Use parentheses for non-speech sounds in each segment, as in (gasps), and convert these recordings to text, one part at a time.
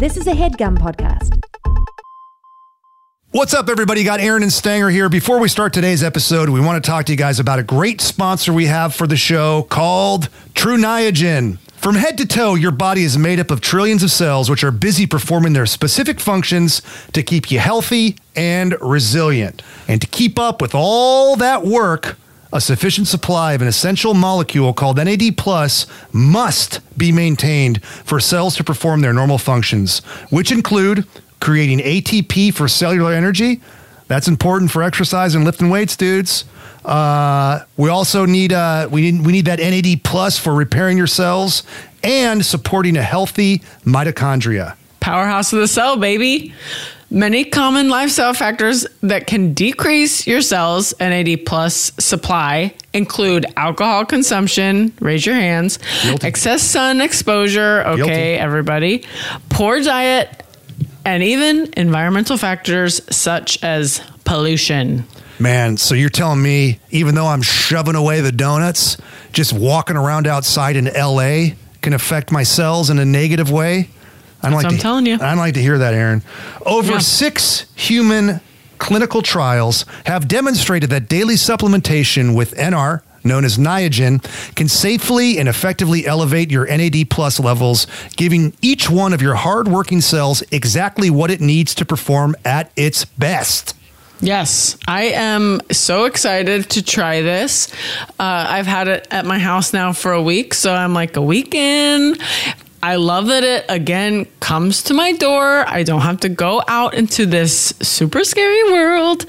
This is a HeadGum podcast. What's up, everybody? Got Erin and Stanger here. Before we start today's episode, we want to talk to you guys about a great sponsor we have for the show called True Niagen. From head to toe, your body is made up of trillions of cells which are busy performing their specific functions to keep you healthy and resilient. And to keep up with all that work, a sufficient supply of an essential molecule called NAD plus must be maintained for cells to perform their normal functions, which include creating ATP for cellular energy. That's important for exercise and lifting weights, dudes. Uh, we also need uh, we need we need that NAD plus for repairing your cells and supporting a healthy mitochondria. Powerhouse of the cell, baby. Many common lifestyle factors that can decrease your cells' NAD plus supply include alcohol consumption, raise your hands, Guilty. excess sun exposure, okay, Guilty. everybody, poor diet, and even environmental factors such as pollution. Man, so you're telling me even though I'm shoving away the donuts, just walking around outside in LA can affect my cells in a negative way? I don't That's like I'm to, telling you. I don't like to hear that, Aaron. Over Yeah. six human clinical trials have demonstrated that daily supplementation with NR, known as Niagen, can safely and effectively elevate your NAD plus levels, giving each one of your hardworking cells exactly what it needs to perform at its best. Yes, I am so excited to try this. Uh, I've had it at my house now for a week, so I'm like a week in. I love that it again comes to my door. I don't have to go out into this super scary world,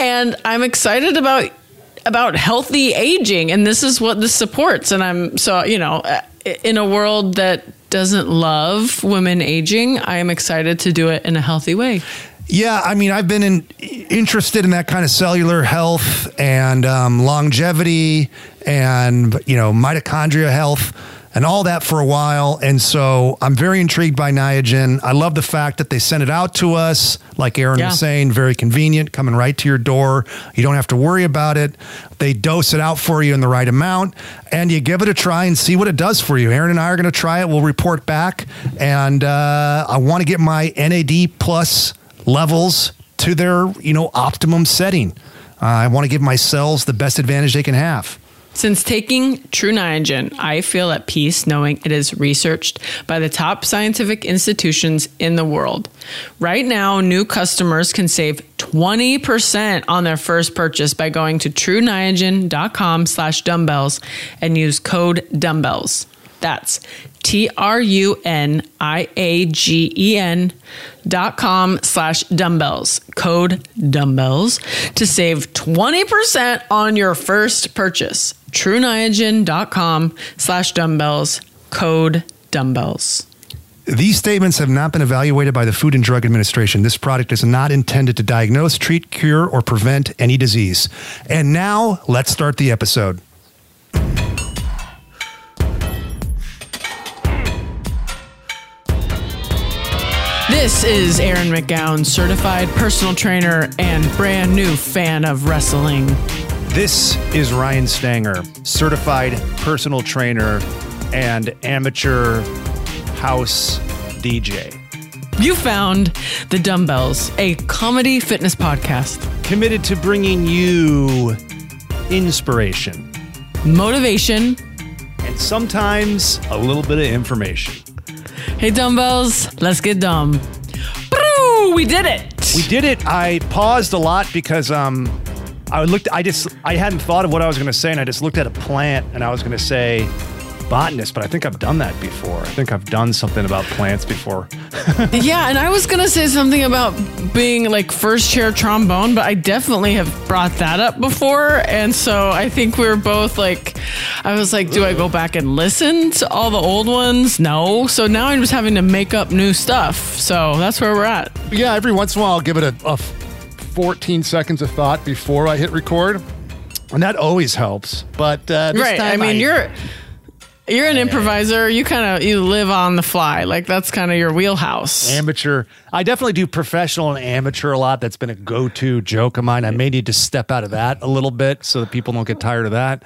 and I'm excited about about healthy aging, and this is what this supports. And I'm so you know, in a world that doesn't love women aging, I am excited to do it in a healthy way. Yeah, I mean, I've been in, interested in that kind of cellular health and um, longevity and you know mitochondria health and all that for a while, and so I'm very intrigued by Niagen. I love the fact that they sent it out to us, like Erin Yeah. was saying, very convenient, coming right to your door. You don't have to worry about it. They dose it out for you in the right amount, and you give it a try and see what it does for you. Erin and I are going to try it. We'll report back, and uh, I want to get my NAD plus levels to their you know optimum setting. Uh, I want to give my cells the best advantage they can have. Since taking True Niagen, I feel at peace knowing it is researched by the top scientific institutions in the world. Right now, new customers can save 20% on their first purchase by going to trueniagen.com slash dumbbells and use code dumbbells. That's T R U N I A G E N dot com slash dumbbells. Code dumbbells to save 20% on your first purchase. TrueNiagen.com slash dumbbells. Code dumbbells. These statements have not been evaluated by the Food and Drug Administration. This product is not intended to diagnose, treat, cure, or prevent any disease. And now, let's start the episode. This is Erin McGowan, certified personal trainer and brand new fan of wrestling. This is Ryan Stanger, certified personal trainer and amateur house DJ. You found The Dumbbells, a comedy fitness podcast. Committed to bringing you inspiration Motivation. and sometimes a little bit of information. Hey, dumbbells, let's get dumb. We did it! We did it. I paused a lot because um I looked I just I hadn't thought of what I was going to say and I just looked at a plant and I was going to say botanist, but I think I've done that before. I think I've done something about plants before. (laughs) Yeah, and I was gonna say something about being like first chair trombone, but I definitely have brought that up before. And so I think we were both like, I was like, do I go back and listen to all the old ones? No. So now I'm just having to make up new stuff. So that's where we're at. Yeah, every once in a while I'll give it a, a f- 14 seconds of thought before I hit record. And that always helps. But uh, this right. I mean, you're you're an improviser. You kind of you live on the fly. Like that's kind of your wheelhouse. amateur. I definitely do professional and amateur a lot. That's been a go-to joke of mine. I may need to step out of that a little bit so that people don't get tired of that.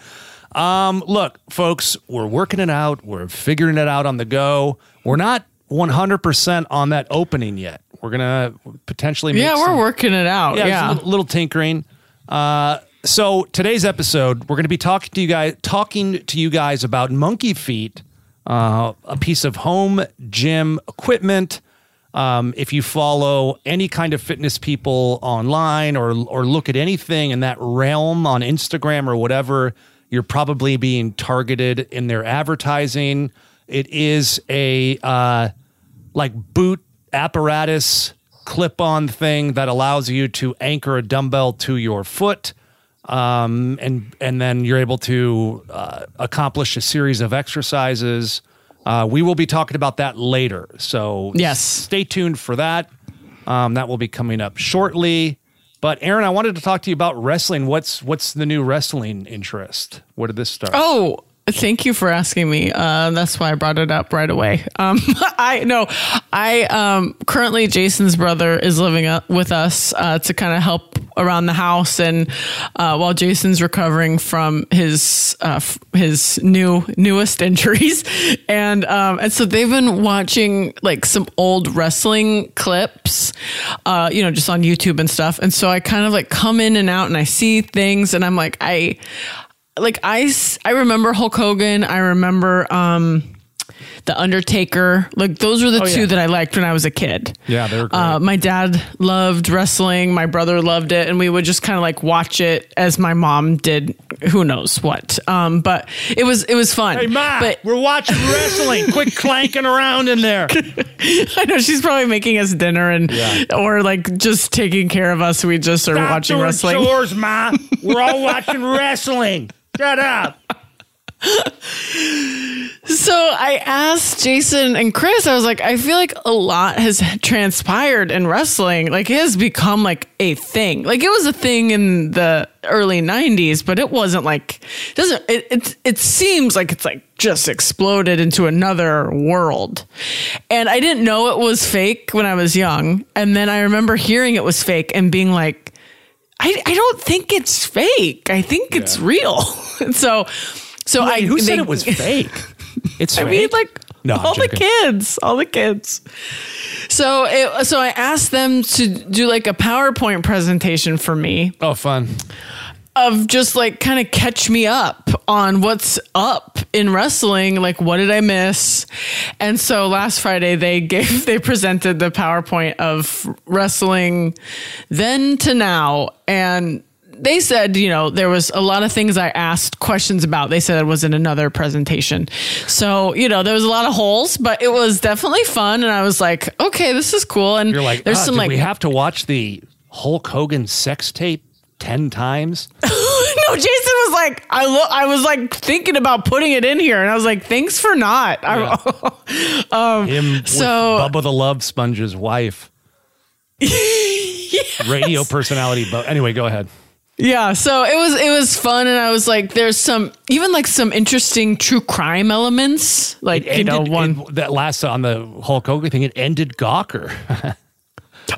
Um, look, folks, we're working it out. We're figuring it out on the go. We're not 100% on that opening yet. We're gonna potentially make Yeah, we're some- working it out. yeah, Yeah. just a little, little tinkering. Uh, so today's episode, we're going to be talking to you guys, talking to you guys about MonkeyFeet, uh, a piece of home gym equipment. Um, if you follow any kind of fitness people online or or look at anything in that realm on Instagram or whatever, you're probably being targeted in their advertising. It is a uh, like boot apparatus clip on thing that allows you to anchor a dumbbell to your foot. Um, and and then you're able to uh, accomplish a series of exercises. Uh, we will be talking about that later, so Yes. stay tuned for that. Um, that will be coming up shortly. But Erin, I wanted to talk to you about wrestling. What's what's the new wrestling interest? Where did this start? Oh, thank you for asking me. Uh, that's why I brought it up right away. Um, (laughs) I know I um, currently Jason's brother is living uh, with us uh, to kind of help around the house, and uh, while Jason's recovering from his uh, his new newest (laughs) injuries, and um, and so they've been watching like some old wrestling clips, uh, you know, just on YouTube and stuff, and so I kind of like come in and out, and I see things, and I'm like I like I, I remember Hulk Hogan. I remember um, the Undertaker. Like those were the Oh, two yeah. that I liked when I was a kid. Yeah, they were great. Uh, my dad loved wrestling. My brother loved it, and we would just kind of like watch it as my mom did. Who knows what? Um, but it was it was fun. Hey, Ma, but we're watching wrestling. Quit (laughs) clanking around in there. (laughs) I know she's probably making us dinner and Yeah. or like just taking care of us. We just are watching wrestling. chores, Ma. We're all (laughs) watching wrestling. Shut up. So I asked Jason and Chris, I was like, I feel like a lot has transpired in wrestling. Like it has become like a thing. Like it was a thing in the early 90s, but it wasn't like doesn't it it, it seems like it's like just exploded into another world. And I didn't know it was fake when I was young. And then I remember hearing it was fake and being like, I, I don't think it's fake. I think it's real. (laughs) so so I who said it was (laughs) fake? It's I fake. mean, like No, all the kids, all the kids. So, it, so I asked them to do like a PowerPoint presentation for me oh, fun. of just like kind of catch me up on what's up in wrestling. Like, what did I miss? And so last Friday they gave (laughs) they presented the PowerPoint of wrestling then to now, and they said, you know, there was a lot of things I asked questions about. They said it was in another presentation. So, you know, there was a lot of holes, but it was definitely fun. And I was like, okay, this is cool. And You're like, there's "Ah, some like, we have to watch the Hulk Hogan sex tape ten times? (laughs) no, Jason was like, I I was like thinking about putting it in here, and I was like, thanks for not. I, (laughs) um, Him So- with Bubba the Love Sponge's wife, (laughs) radio personality. But anyway, go ahead. yeah, so it was it was fun, and I was like, there's some even like some interesting true crime elements, like you know Ended- one. it- that last on the Hulk Hogan thing. It ended Gawker. (laughs)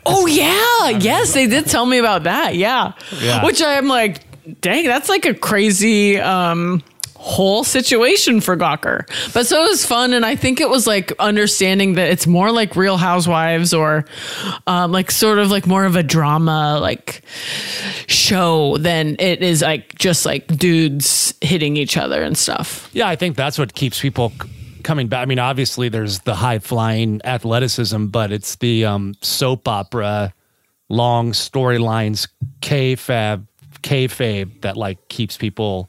Oh yeah, yes, they did tell me about that. Yeah, Yeah. which I'm like, dang, that's like a crazy um, whole situation for Gawker. But so it was fun, and I think it was like understanding that it's more like Real Housewives or um, like sort of like more of a drama like show than it is like just like dudes hitting each other and stuff. Yeah, I think that's what keeps people coming back. I mean, obviously there's the high flying athleticism, but it's the um, soap opera, long storylines, kayfabe, kayfabe that like keeps people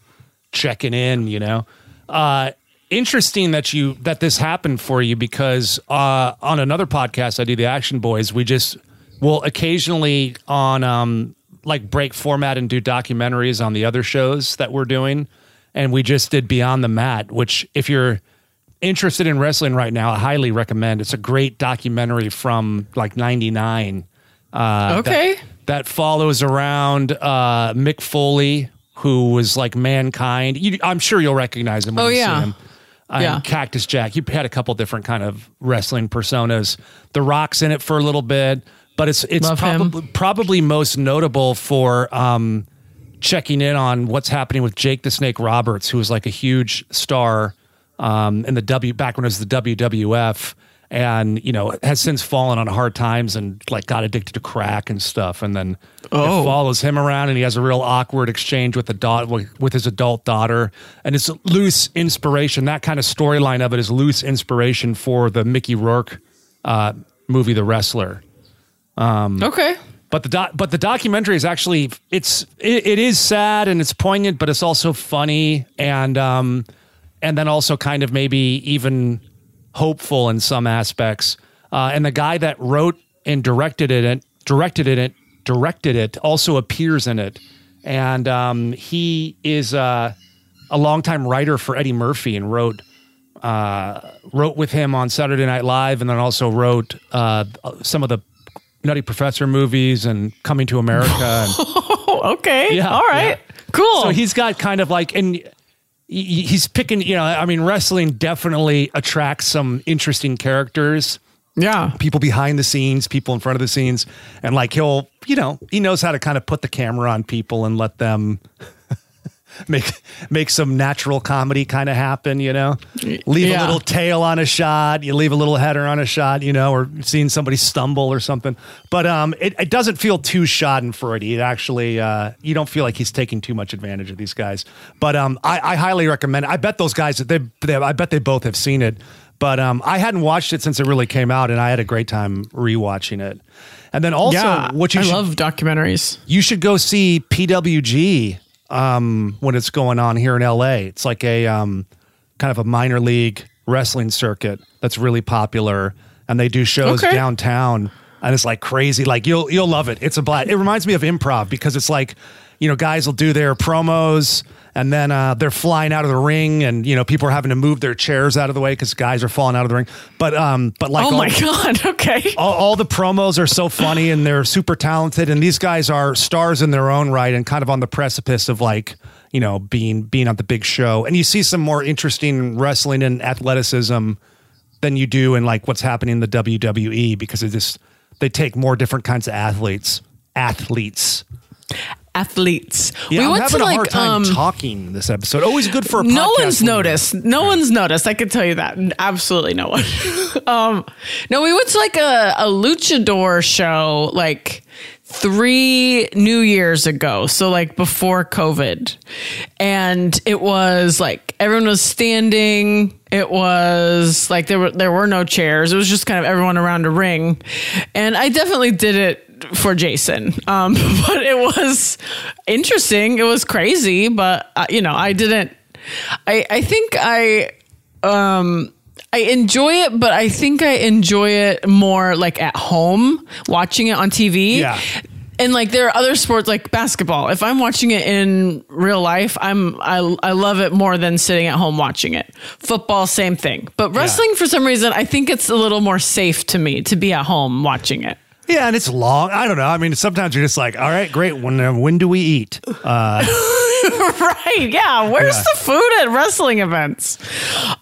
checking in. You know, uh, interesting that you that this happened for you because uh, on another podcast I do, the Action Boys, we just will occasionally on um, like break format and do documentaries on the other shows that we're doing and we just did Beyond the Mat, which if you're interested in wrestling right now, I highly recommend. It's a great documentary from like '99. Uh, Okay. that, that follows around uh, Mick Foley, who was like mankind. You, I'm sure you'll recognize him. When Oh, you yeah. see him. Uh, Yeah. Cactus Jack. He had a couple different kind of wrestling personas. The Rock's in it for a little bit, but it's it's Love him. probably probably most notable for um, checking in on what's happening with Jake the Snake Roberts, who was like a huge star um, in the W back when it was the WWF. And you know has since fallen on hard times and like got addicted to crack and stuff and then Oh. it follows him around and he has a real awkward exchange with the dot with his adult daughter and it's loose inspiration that kind of storyline of it is loose inspiration for the mickey rourke uh, movie the wrestler Okay. but the doc, but the documentary is actually it's it, it is sad and it's poignant, but it's also funny and um and then also kind of maybe even hopeful in some aspects. Uh, and the guy that wrote and directed it, directed it, directed it, also appears in it, and um, he is uh, a longtime writer for Eddie Murphy and wrote uh, wrote with him on Saturday Night Live, and then also wrote uh, some of the Nutty Professor movies and Coming to America. And (laughs) okay. Yeah, All right. Cool. so he's got kind of like, and he's picking, you know, I mean, wrestling definitely attracts some interesting characters, yeah. people behind the scenes, people in front of the scenes. And like he'll, you know, he knows how to kind of put the camera on people and let them. Make make some natural comedy kind of happen, you know. Leave Yeah. a little tail on a shot, you leave a little header on a shot, you know, or seeing somebody stumble or something. But um, it, it doesn't feel too Schadenfreude. It actually, uh, you don't feel like he's taking too much advantage of these guys. But um, I, I highly recommend. it. I bet those guys they, they I bet they both have seen it. But um, I hadn't watched it since it really came out, and I had a great time rewatching it. And then also, yeah. what you I should, love documentaries. you should go see PWG um, when it's going on here in LA. It's like a um, kind of a minor league wrestling circuit that's really popular, and they do shows Okay. downtown, and it's like crazy. Like you'll you'll love it. It's a blast. It reminds me of improv because it's like you know guys will do their promos. And then uh, they're flying out of the ring, and you know people are having to move their chairs out of the way because guys are falling out of the ring. But um, but like oh all- my (laughs) God. Okay. all, all the promos are so funny and they're super talented and these guys are stars in their own right and kind of on the precipice of like you know being being on the big show and you see some more interesting wrestling and athleticism than you do in like what's happening in the WWE because it just they take more different kinds of athletes athletes Athletes. yeah we I'm went having to a like hard time um, talking this episode always good for a no one's noticed. No one's noticed. I can tell you that. Absolutely no one. (laughs) um, no, we went to like a, a luchador show like three New Years ago. So like before COVID. And it was like everyone was standing. It was like there were there were no chairs. It was just kind of everyone around a ring. And I definitely did it for Jason. Um, (laughs) but it was interesting. It was crazy, but uh, you know, I didn't I I think I um I enjoy it, but I think I enjoy it more like at home, watching it on TV. Yeah. And like there are other sports like basketball. If I'm watching it in real life, I'm I I love it more than sitting at home watching it. Football, same thing. But wrestling, for some reason, I think it's a little more safe to me to be at home watching it. Yeah and it's long I don't know I mean sometimes you're just like all right great when uh, when do we eat (laughs) right. Yeah. Where's Yeah. the food at wrestling events?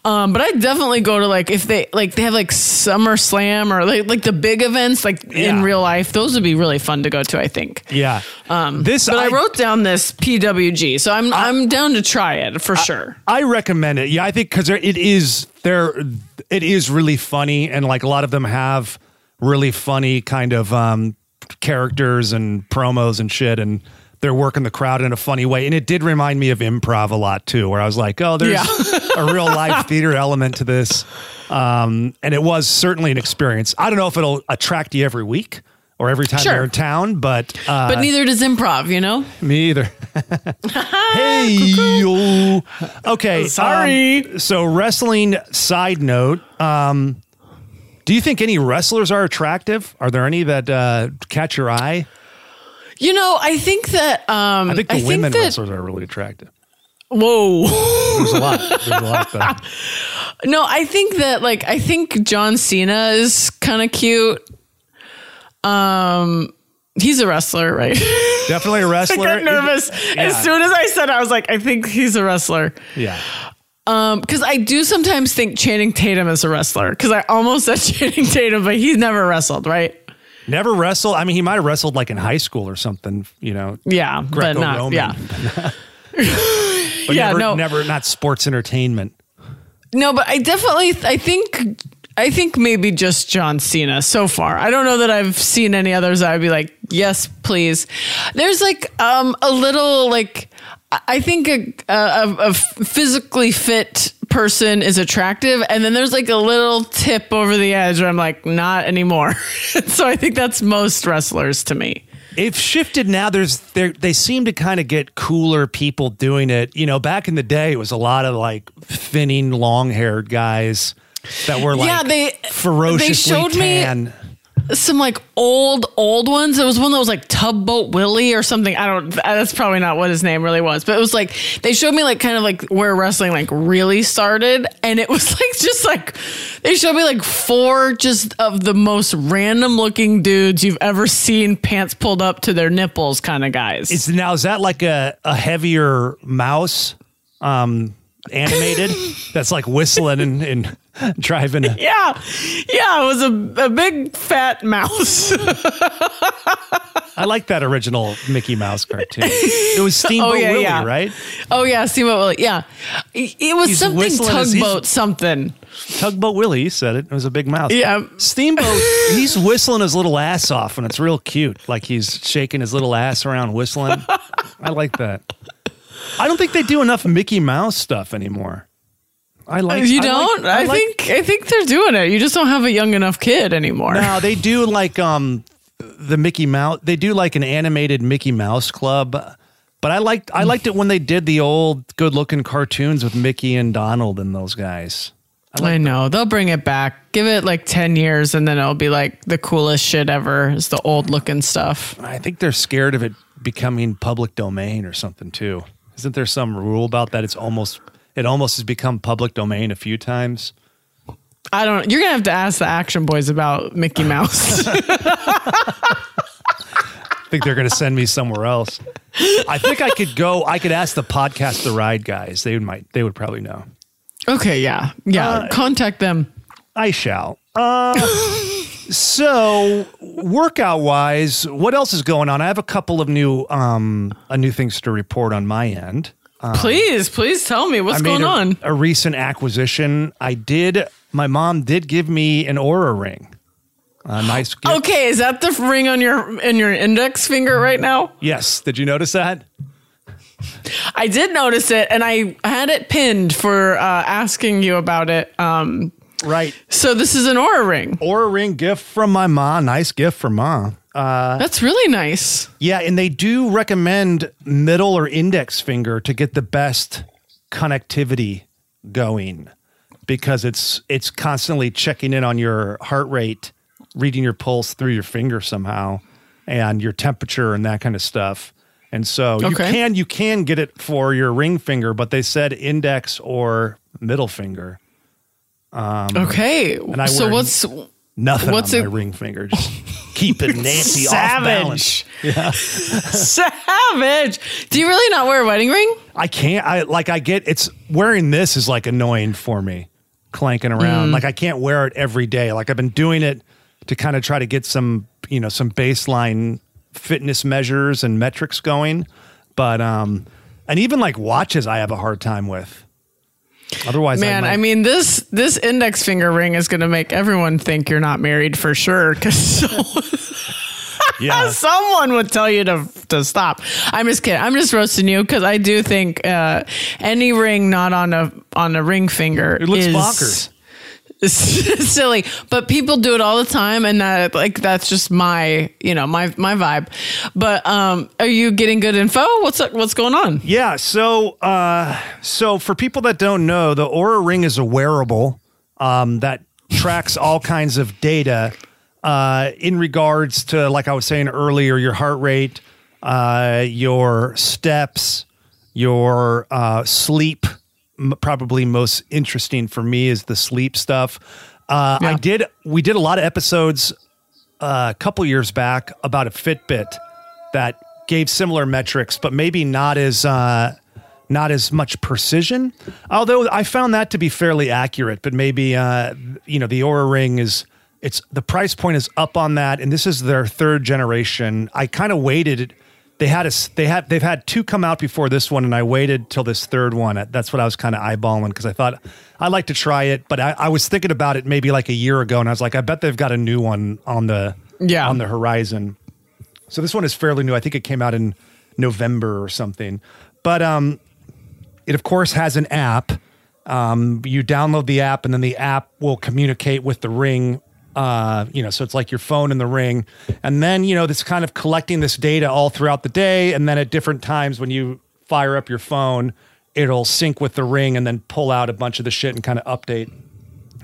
Um, but I definitely go to like if they like they have like SummerSlam or like like the big events like Yeah. in real life. Those would be really fun to go to. I think. yeah um this But I, wrote down this PWG, so I'm I, am down to try it for sure. I recommend it. Yeah, I think because it is there, it is really funny, and like a lot of them have really funny kind of um, characters and promos and shit, and they're working the crowd in a funny way. And it did remind me of improv a lot too, where I was like, oh, there's a real live (laughs) theater element to this, um, and it was certainly an experience. I don't know if it'll attract you every week. Or every time Sure. you're in town, but uh, But neither does improv, you know. me either. (laughs) hey, yo. Okay. Sorry. um, so, wrestling side note. Um, do you think any wrestlers are attractive? Are there any that uh, catch your eye? You know, I think that um, I think the women that, wrestlers are really attractive. Whoa. There's a lot. There's a lot. There. (laughs) No, I think that like I think John Cena is kind of cute. Um, he's a wrestler, right? Definitely a wrestler. (laughs) I got nervous Yeah. as soon as I said. it, I was like, I think he's a wrestler. Yeah. Um, because I do sometimes think Channing Tatum is a wrestler. Because I almost (laughs) said Channing Tatum, but he's never wrestled, right? Never wrestled. I mean, he might have wrestled like in high school or something. You know. Yeah, but not. Yeah, (laughs) But (laughs) Yeah, never, no. never not sports entertainment. no, but I definitely, I think I think maybe just John Cena so far. I don't know that I've seen any others. I'd be like, yes, please. There's like um, a little like I think a, a, a physically fit person is attractive, and then there's like a little tip over the edge where I'm like, not anymore. (laughs) so I think that's most wrestlers to me. They've shifted now. There's they seem to kind of get cooler people doing it. You know, back in the day, it was a lot of like thinning, long haired guys that were like yeah, they ferociously they showed tan. me some like old old ones. It was one that was like Tugboat Willie or something. I don't. That's probably not what his name really was, but it was like they showed me like kind of like where wrestling like really started, and it was (laughs) like just like they showed me like four just of the most random looking dudes you've ever seen, pants pulled up to their nipples, kind of guys. Is now is that like a a heavier mouse? Um, animated (laughs) that's like whistling and, and (laughs) driving. A- (laughs) yeah, yeah, it was a, a big fat mouse. (laughs) I like that original Mickey Mouse cartoon. It was oh, Steamboat Oh, yeah, Willie, yeah. right? oh yeah, Steamboat Willie. Yeah, it was He's something tugboat something. Tugboat Willie, said it. It was a big mouse. Yeah. Steamboat, he's whistling his little ass off and it's real cute. Like he's shaking his little ass around whistling. I like that. I don't think they do enough Mickey Mouse stuff anymore. I like You I don't? like- I, like- think I think they're doing it. You just don't have a young enough kid anymore. No, they do like um the Mickey Mouse. They do like an animated Mickey Mouse Club. But I liked I liked it when they did the old good looking cartoons with Mickey and Donald and those guys. I know they'll bring it back. Give it like ten years, and then it'll be like the coolest shit ever. Is the old looking stuff. I think they're scared of it becoming public domain or something too. Isn't there some rule about that? It's almost it almost has become public domain a few times. I don't. You're gonna have to ask the Action Boys about Mickey Mouse. (laughs) I think they're going to send me somewhere else. I think I could go. I could ask the podcast the ride guys. They would might. They would probably know. okay, yeah, yeah. Uh, Contact them. I shall. Uh, so workout wise, what else is going on? I have a couple of new um uh, new things to report on my end. Please, please tell me what's going a, on. a recent acquisition. I did. My mom did give me an Oura ring. A nice gift. Okay, is that the ring on your in your index finger right now? Yes. Did you notice that? I did notice it, and I had it pinned for uh, asking you about it. Um, Right. so this is an Oura ring. Oura ring gift from my mom. Nice gift from mom. That's really nice. Yeah, and they do recommend middle or index finger to get the best connectivity going because it's it's constantly checking in on your heart rate, reading your pulse through your finger somehow, and your temperature and that kind of stuff. And so you can you can get it for your ring finger, but they said index or middle finger. Okay, Um, I so wear- what's Nothing What's on it- my ring finger. Just (laughs) keeping Nancy off balance. savage? savage. Do you really not wear a wedding ring? I can't. I like. I get. It's wearing this is like annoying for me, clanking around. Like I can't wear it every day. Like I've been doing it to kind of try to get some, you know, some baseline fitness measures and metrics going. But um, and even like watches, I have a hard time with. Otherwise, Man, I, I mean this this index finger ring is going to make everyone think you're not married for sure because (laughs) yeah, someone would tell you to to stop. I'm just kidding. I'm just roasting you because I do think uh, any ring not on a on a ring finger it looks is bonkers. (laughs) silly. But people do it all the time, and that like that's just my you know my my vibe. But um, are you getting good info? What's what's going on? Yeah. So, uh, so for people that don't know, the Oura Ring is a wearable um, that tracks all kinds of data uh, in regards to, like I was saying earlier, your heart rate, uh, your steps, your uh, sleep. M- Probably most interesting for me is the sleep stuff. Uh, I did. We did a lot of episodes uh, a couple years back about a Fitbit that gave similar metrics, but maybe not as uh, not as much precision. Although I found that to be fairly accurate, but maybe uh, you know the Oura Ring is it's the price point is up on that, and this is their third generation. I kind of waited they had a, they had they've had two come out before this one, and I waited till this third one. That's what I was kind of eyeballing because I thought I'd like to try it, but I, I was thinking about it maybe like a year ago, and I was like, I bet they've got a new one on the Yeah. on the horizon. So this one is fairly new. I think it came out in November or something. But um, it of course has an app. Um, you download the app, and then the app will communicate with the ring. Uh, you know, so it's like your phone in the ring, and then you know this kind of collecting this data all throughout the day, and then at different times when you fire up your phone, it'll sync with the ring, and then pull out a bunch of the shit and kind of update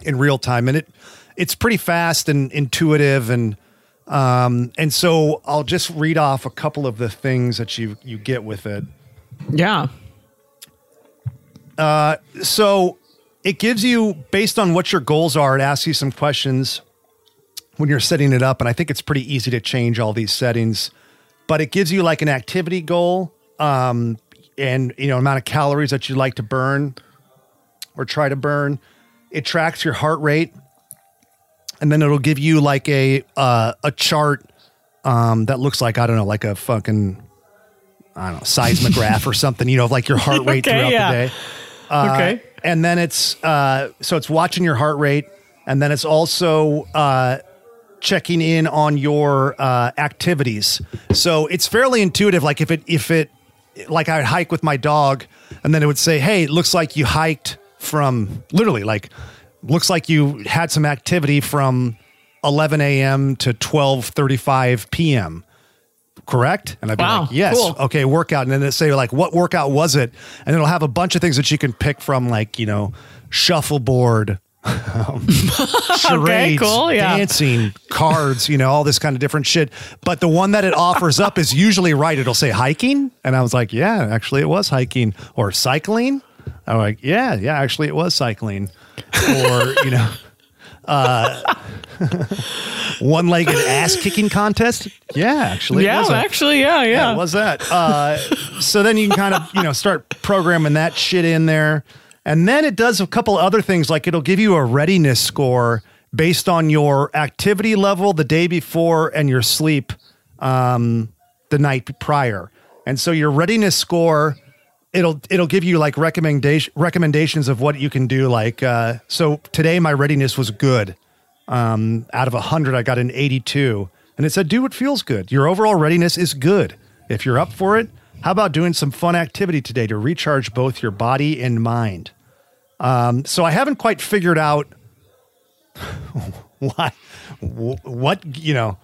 in real time, and it it's pretty fast and intuitive, and um, and so I'll just read off a couple of the things that you you get with it. Yeah. Uh, so it gives you based on what your goals are it asks you some questions when you're setting it up and i think it's pretty easy to change all these settings but it gives you like an activity goal um, and you know amount of calories that you like to burn or try to burn it tracks your heart rate and then it'll give you like a uh, a chart um, that looks like i don't know like a fucking i don't know seismograph or something you know of like your heart (laughs) rate Okay, throughout yeah. the day Uh, okay. and then it's uh, so it's watching your heart rate, and then it's also uh, checking in on your uh, activities. So it's fairly intuitive. Like if it if it like I would hike with my dog, and then it would say, "Hey, it looks like you hiked from literally like looks like you had some activity from 11 a.m. to 12:35 p.m." correct? And I'd be Wow, like, yes, cool. okay, workout. And then it say like, what workout was it? And it'll have a bunch of things that you can pick from, like you know, shuffleboard, um, (laughs) charades, cool, yeah. dancing, cards, you know, all this kind of different shit. But the one that it offers up is usually right. It'll say hiking, and I was like, yeah, actually, it was hiking or cycling. I'm like, yeah, yeah, actually, it was cycling, or (laughs) you know. (laughs) one-legged ass-kicking contest. Yeah, actually, it Yeah, was a- actually, yeah, yeah. yeah, was that? Uh, so then you can kind of you know start programming that shit in there, and then it does a couple other things like it'll give you a readiness score based on your activity level the day before and your sleep um, the night prior, and so your readiness score. It'll it'll give you like recommendation recommendations of what you can do. Like uh, so today, my readiness was good um, out of 100 i got an 82 and it said do what feels good your overall readiness is good if you're up for it how about doing some fun activity today to recharge both your body and mind um, so i haven't quite figured out (laughs) why what you know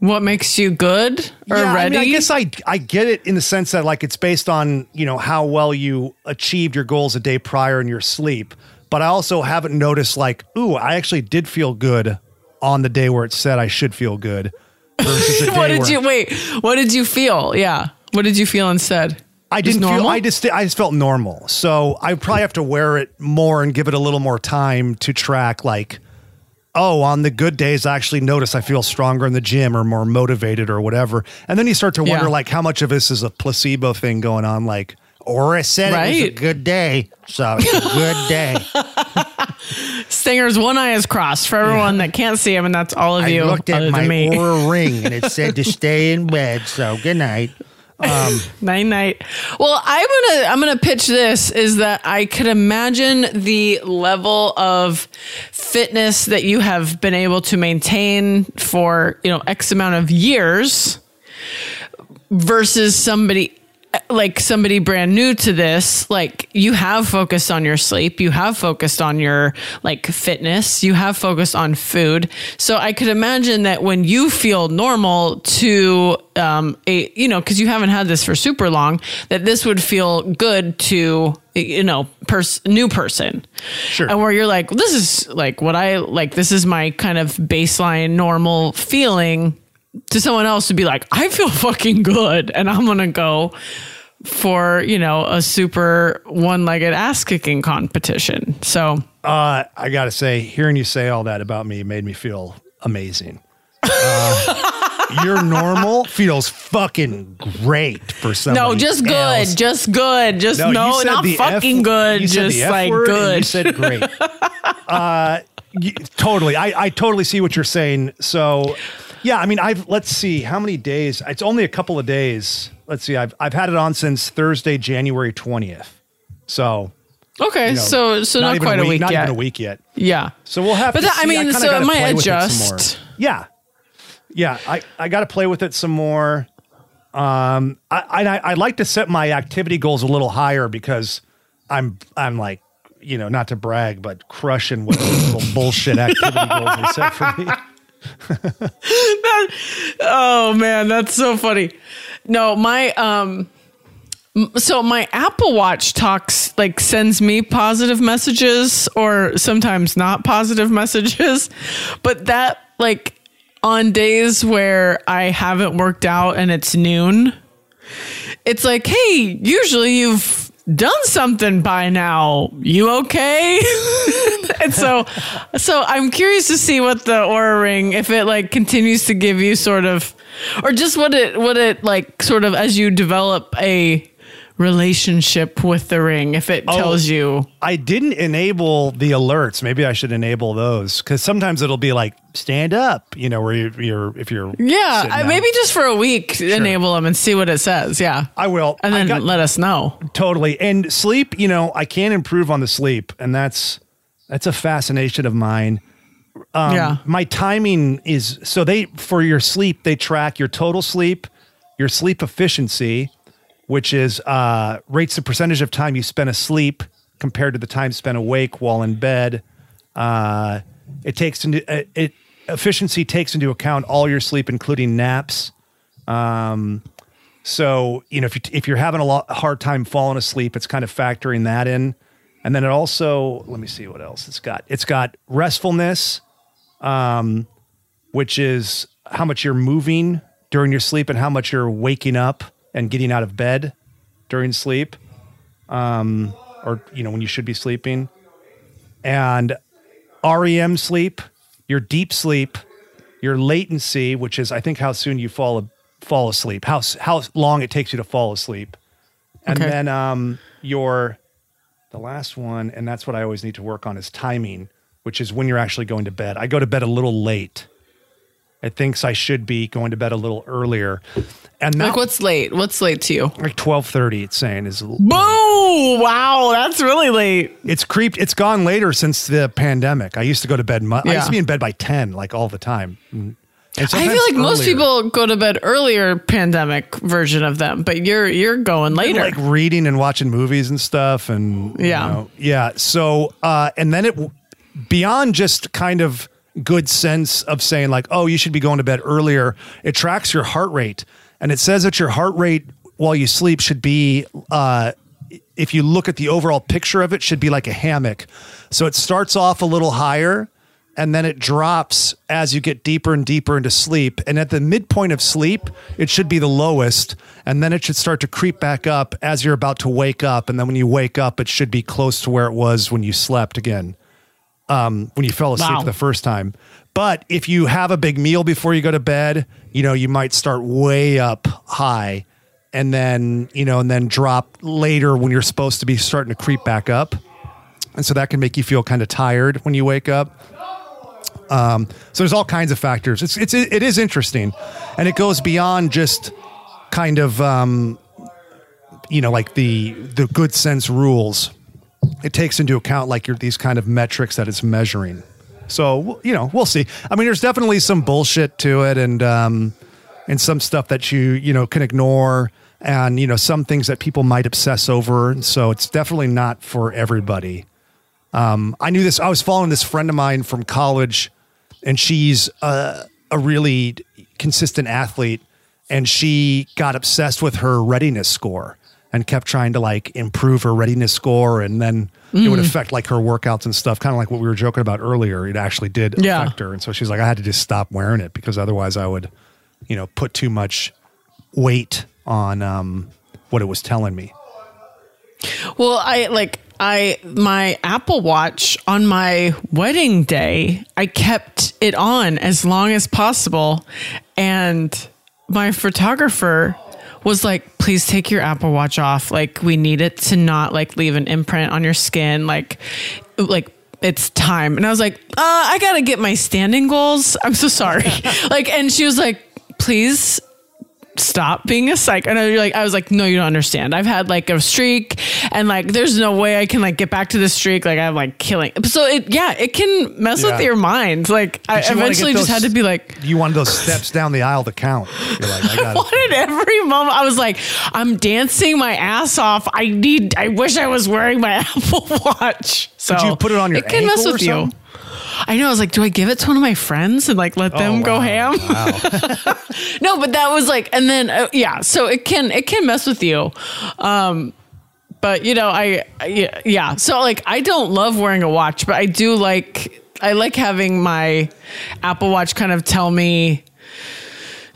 What makes you good or yeah, I, ready? mean, I guess I I get it in the sense that like it's based on you know how well you achieved your goals a day prior in your sleep, but I also haven't noticed like ooh I actually did feel good on the day where it said I should feel good. (laughs) What did you wait? What did you feel? Yeah. What did you feel instead? I Just didn't feel. I just I just felt normal. So I probably have to wear it more and give it a little more time to track like. Oh, on the good days, I actually notice I feel stronger in the gym or more motivated or whatever. And then you start to wonder, Yeah. like, how much of this is a placebo thing going on? Like, or I said it was a good day, so it's a good day. (laughs) Stanger's one eye is crossed for everyone that can't see him, and that's all of you. other than me. ring and it said to (laughs) stay in bed. So good night. Um, (laughs) night night. Well, I'm gonna I'm gonna pitch this is that I could imagine the level of fitness that you have been able to maintain for you know X amount of years versus somebody like somebody brand new to this like you have focused on your sleep you have focused on your like fitness you have focused on food. So i could imagine that when you feel normal to um a you know because you haven't had this for super long that this would feel good to you know pers- new person. Sure. and where you're like this is like what i like this is my kind of baseline normal feeling to someone else to be like, I feel fucking good, and I'm gonna go for you know a super one-legged ass kicking competition. So Uh, I gotta say, hearing you say all that about me made me feel amazing. Uh, (laughs) your normal feels fucking great for somebody. no, just good, else. just good, just you no, not fucking F- good, you just like good. You said great. (laughs) uh, y- totally. I, I totally see what you're saying. So Yeah, I mean, I've let's see how many days. It's only a couple of days. Let's see. I've I've had it on since Thursday, January twentieth. So Okay, you know, so so not, even quite a week, not yet. even a week yet. Yeah. So we'll have. But to that- I mean, kinda so it might play with some adjust. more. yeah, yeah. I I got to play with it some more. Um, I I I'd like to set my activity goals a little higher because I'm I'm like you know not to brag but crushing what little (laughs) bullshit activity goals they set for me. (laughs) Oh man, that's so funny. No, my um so my Apple Watch talks like sends me positive messages or sometimes not positive (laughs) messages. But that like on days where I haven't worked out and it's noon, it's like, "Hey, usually you've done something by now. You okay?" (laughs) and so so I'm curious to see what the Oura Ring if it like continues to give you sort of or just what it what it like sort of as you develop a relationship with the ring if it oh, tells you I didn't enable the alerts. Maybe I should enable those because sometimes it'll be like stand up, you know, where you, you're if you're yeah I, maybe just for a week enable them and see what it says yeah I will. and then got- let us know Totally. And sleep, you know, I can improve on the sleep, and that's that's a fascination of mine. Um, yeah My timing is so they for your sleep, they track your total sleep, your sleep efficiency, which is uh rates the percentage of time you spend asleep compared to the time spent awake while in bed. Uh it takes into uh, it efficiency takes into account all your sleep including naps. So you know if you if you're having a lot hard time falling asleep, it's kind of factoring that in, and then it also let me see what else it's got. It's got restfulness, um, which is how much you're moving during your sleep and how much you're waking up and getting out of bed during sleep, um, or you know when you should be sleeping, and REM sleep, your deep sleep, your latency, which is I think how soon you fall fall asleep, how how long it takes you to fall asleep, and Okay. then um your the last one, and that's what I always need to work on is timing, which is when you're actually going to bed. I go to bed a little late. It thinks I should be going to bed a little earlier, and that, like what's late what's late to you like twelve thirty. It's saying is Boo! Wow, that's really late. it's creeped. It's gone later since the pandemic. I used to go to bed. Mu- I used to be in bed by ten, like all the time. Mm-hmm. I feel like most people go to bed earlier pandemic version of them, but you're you're going later. like reading and watching movies and stuff and you Yeah. know, yeah so uh and then it beyond just kind of good sense of saying like oh you should be going to bed earlier it tracks your heart rate and it says that your heart rate while you sleep should be uh if you look at the overall picture of it should be like a hammock so it starts off a little higher and then it drops as you get deeper and deeper into sleep. And at the midpoint of sleep, it should be the lowest, and then it should start to creep back up as you're about to wake up. And then when you wake up, it should be close to where it was when you slept again, um, when you fell asleep Wow. the first time. But if you have a big meal before you go to bed, you know, you might start way up high and then, you know, and then drop later when you're supposed to be starting to creep back up. And so that can make you feel kind of tired when you wake up. Um, so there's all kinds of factors. It's it's it is interesting, and it goes beyond just kind of um, you know like the the good sense rules. It takes into account like your these kind of metrics that it's measuring. So you know we'll see. I mean, there's definitely some bullshit to it, and um, and some stuff that you you know can ignore, and you know some things that people might obsess over. And so it's definitely not for everybody. I knew this. I was following this friend of mine from college, and she's a, a really consistent athlete. And she got obsessed with her readiness score and kept trying to like improve her readiness score. And then it would affect like her workouts and stuff, kind of like what we were joking about earlier. It actually did Yeah. affect her. And so she's like, I had to just stop wearing it because otherwise I would, you know, put too much weight on um, what it was telling me. Well, I like I my Apple Watch on my wedding day, I kept it on as long as possible and my photographer was like, "Please take your Apple Watch off. Like we need it to not like leave an imprint on your skin like like it's time. And I was like, uh, I got to get my standing goals. I'm so sorry. (laughs) like, and she was like, please stop being a psych. And I was like, I was like, no, you don't understand. I've had like a streak and like, there's no way I can like get back to the streak. Like I'm like killing. So it, yeah, it can mess Yeah. with your mind. Like I But eventually get just had to be like, You wanted those steps down the aisle to count. You're like, I (laughs) got it. wanted every moment. I was like, I'm dancing my ass off. I need. I wish I was wearing my (laughs) Apple Watch. So you put it on your It can mess with you. I know. I was like, do I give it to one of my friends and like let them go wow. ham? (laughs) no, but that was like, and then uh, yeah. So it can it can mess with you. Um, but you know, I yeah, yeah. So like, I don't love wearing a watch, but I do like I like having my Apple Watch kind of tell me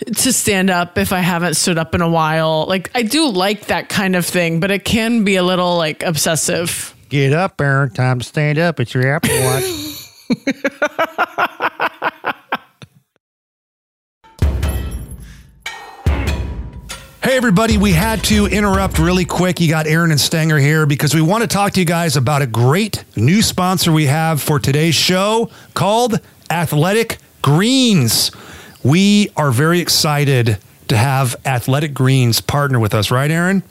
to stand up if I haven't stood up in a while. Like I do like that kind of thing, but it can be a little like obsessive. Get up, Erin. Time to stand up. It's your Apple Watch. (laughs) Hey, everybody, we had to interrupt really quick. You got Erin and Stanger here because we want to talk to you guys about a great new sponsor we have for today's show called Athletic Greens. We are very excited to have Athletic Greens partner with us, right, Erin?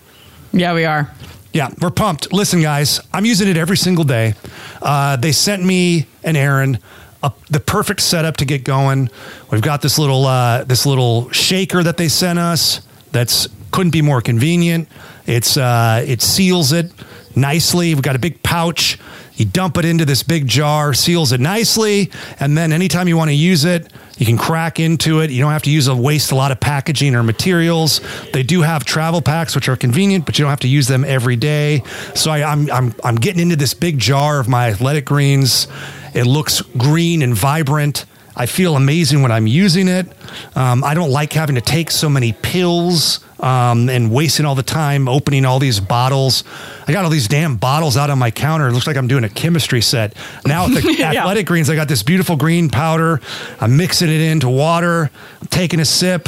Yeah, we are. Yeah, we're pumped. Listen, guys, I'm using it every single day. Uh, they sent me and Erin a, the perfect setup to get going. We've got this little uh, this little shaker that they sent us. That's couldn't be more convenient. It's uh, it seals it nicely. We've got a big pouch. You dump it into this big jar, seals it nicely, and then anytime you want to use it, you can crack into it. You don't have to use a waste a lot of packaging or materials. They do have travel packs, which are convenient, but you don't have to use them every day. So I, I'm I'm I'm getting into this big jar of my athletic greens. It looks green and vibrant. I feel amazing when I'm using it. Um, I don't like having to take so many pills um, and wasting all the time opening all these bottles. I got all these damn bottles out on my counter. It looks like I'm doing a chemistry set. Now with the (laughs) Yeah. athletic greens, I got this beautiful green powder. I'm mixing it into water. I'm taking a sip.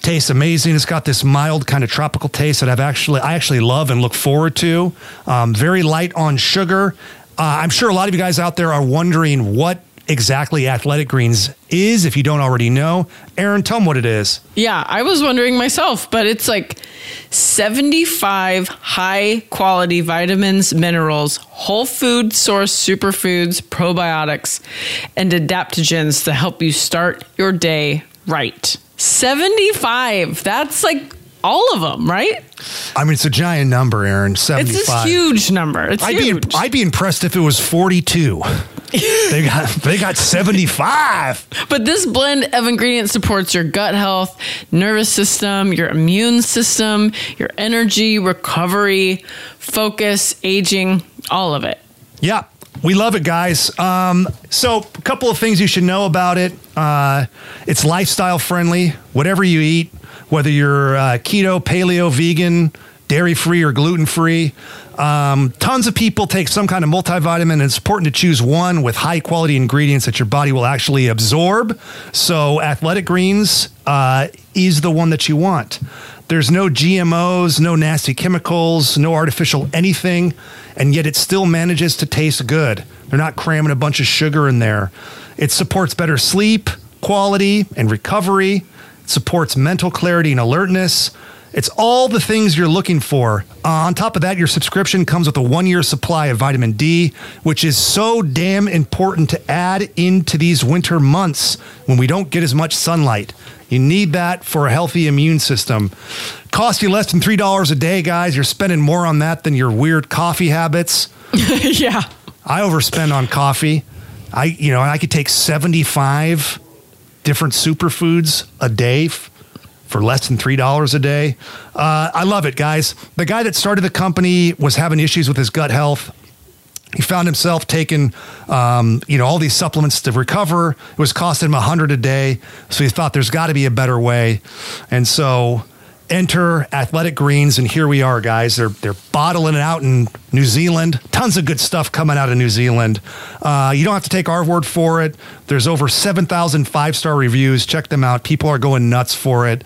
Tastes amazing. It's got this mild kind of tropical taste that I've actually I actually love and look forward to. Um, very light on sugar. Uh, I'm sure a lot of you guys out there are wondering what exactly Athletic Greens is. If you don't already know, Erin, tell them what it is. Yeah, I was wondering myself, but it's like 75 high quality vitamins, minerals, whole food source superfoods, probiotics, and adaptogens to help you start your day right. 75. That's like all of them, right? I mean, it's a giant number, Erin. Seventy-five. It's this huge number. It's I'd huge. be I'd be impressed if it was 42. They got they got 75. But this blend of ingredients supports your gut health, nervous system, your immune system, your energy, recovery, focus, aging, all of it. Yeah, we love it, guys. Um, so, a couple of things you should know about it. Uh, it's lifestyle friendly. Whatever you eat, whether you're uh, keto, paleo, vegan, dairy free, or gluten free. Um, tons of people take some kind of multivitamin, and it's important to choose one with high quality ingredients that your body will actually absorb. So, Athletic Greens uh, is the one that you want. There's no GMOs, no nasty chemicals, no artificial anything, and yet it still manages to taste good. They're not cramming a bunch of sugar in there. It supports better sleep, quality, and recovery. It supports mental clarity and alertness. It's all the things you're looking for. Uh, on top of that, your subscription comes with a one year supply of vitamin D, which is so damn important to add into these winter months when we don't get as much sunlight. You need that for a healthy immune system. Cost you less than $3 a day, guys. You're spending more on that than your weird coffee habits. (laughs) yeah. I overspend on coffee. I, you know, I could take 75 different superfoods a day for less than $3 a day. Uh, I love it, guys. The guy that started the company was having issues with his gut health. He found himself taking, um, you know, all these supplements to recover. It was costing him a hundred a day. So he thought there's got to be a better way. And so enter Athletic Greens, and here we are, guys. They're they're bottling it out in New Zealand. Tons of good stuff coming out of New Zealand. Uh, you don't have to take our word for it. There's over 7,000 five star reviews. Check them out. People are going nuts for it.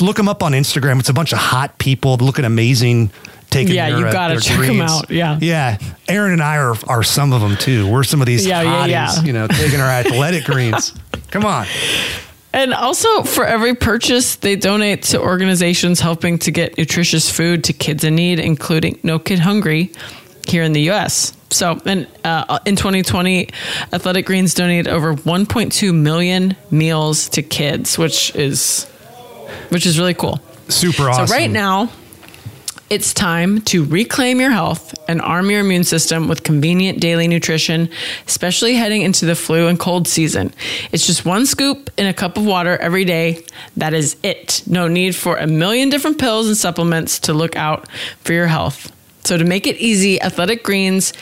Look them up on Instagram. It's a bunch of hot people looking amazing taking Yeah, their, you uh, gotta check greens. out, yeah. yeah. Erin and I are are some of them too. We're some of these Yeah, yeah, hotties, yeah. you know, taking our athletic greens. (laughs) Come on. And also, for every purchase, they donate to organizations helping to get nutritious food to kids in need, including No Kid Hungry here in the U.S. So, and uh, in 2020, Athletic Greens donated over 1.2 million meals to kids, which is which is really cool. Super awesome. So right now, it's time to reclaim your health and arm your immune system with convenient daily nutrition, especially heading into the flu and cold season. It's just one scoop in a cup of water every day. That is it. No need for a million different pills and supplements to look out for your health. So to make it easy, Athletic Greens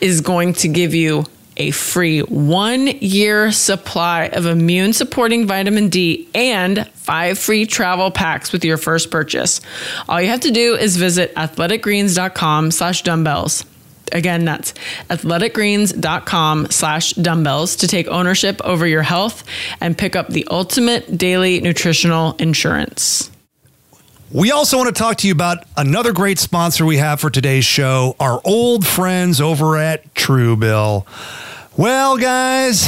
is going to give you a free one year supply of immune supporting vitamin D and five free travel packs with your first purchase. All you have to do is visit athleticgreens.com slash dumbbells. Again, that's athleticgreens.com slash dumbbells to take ownership over your health and pick up the ultimate daily nutritional insurance. We also want to talk to you about another great sponsor we have for today's show, our old friends over at Truebill. Well, guys,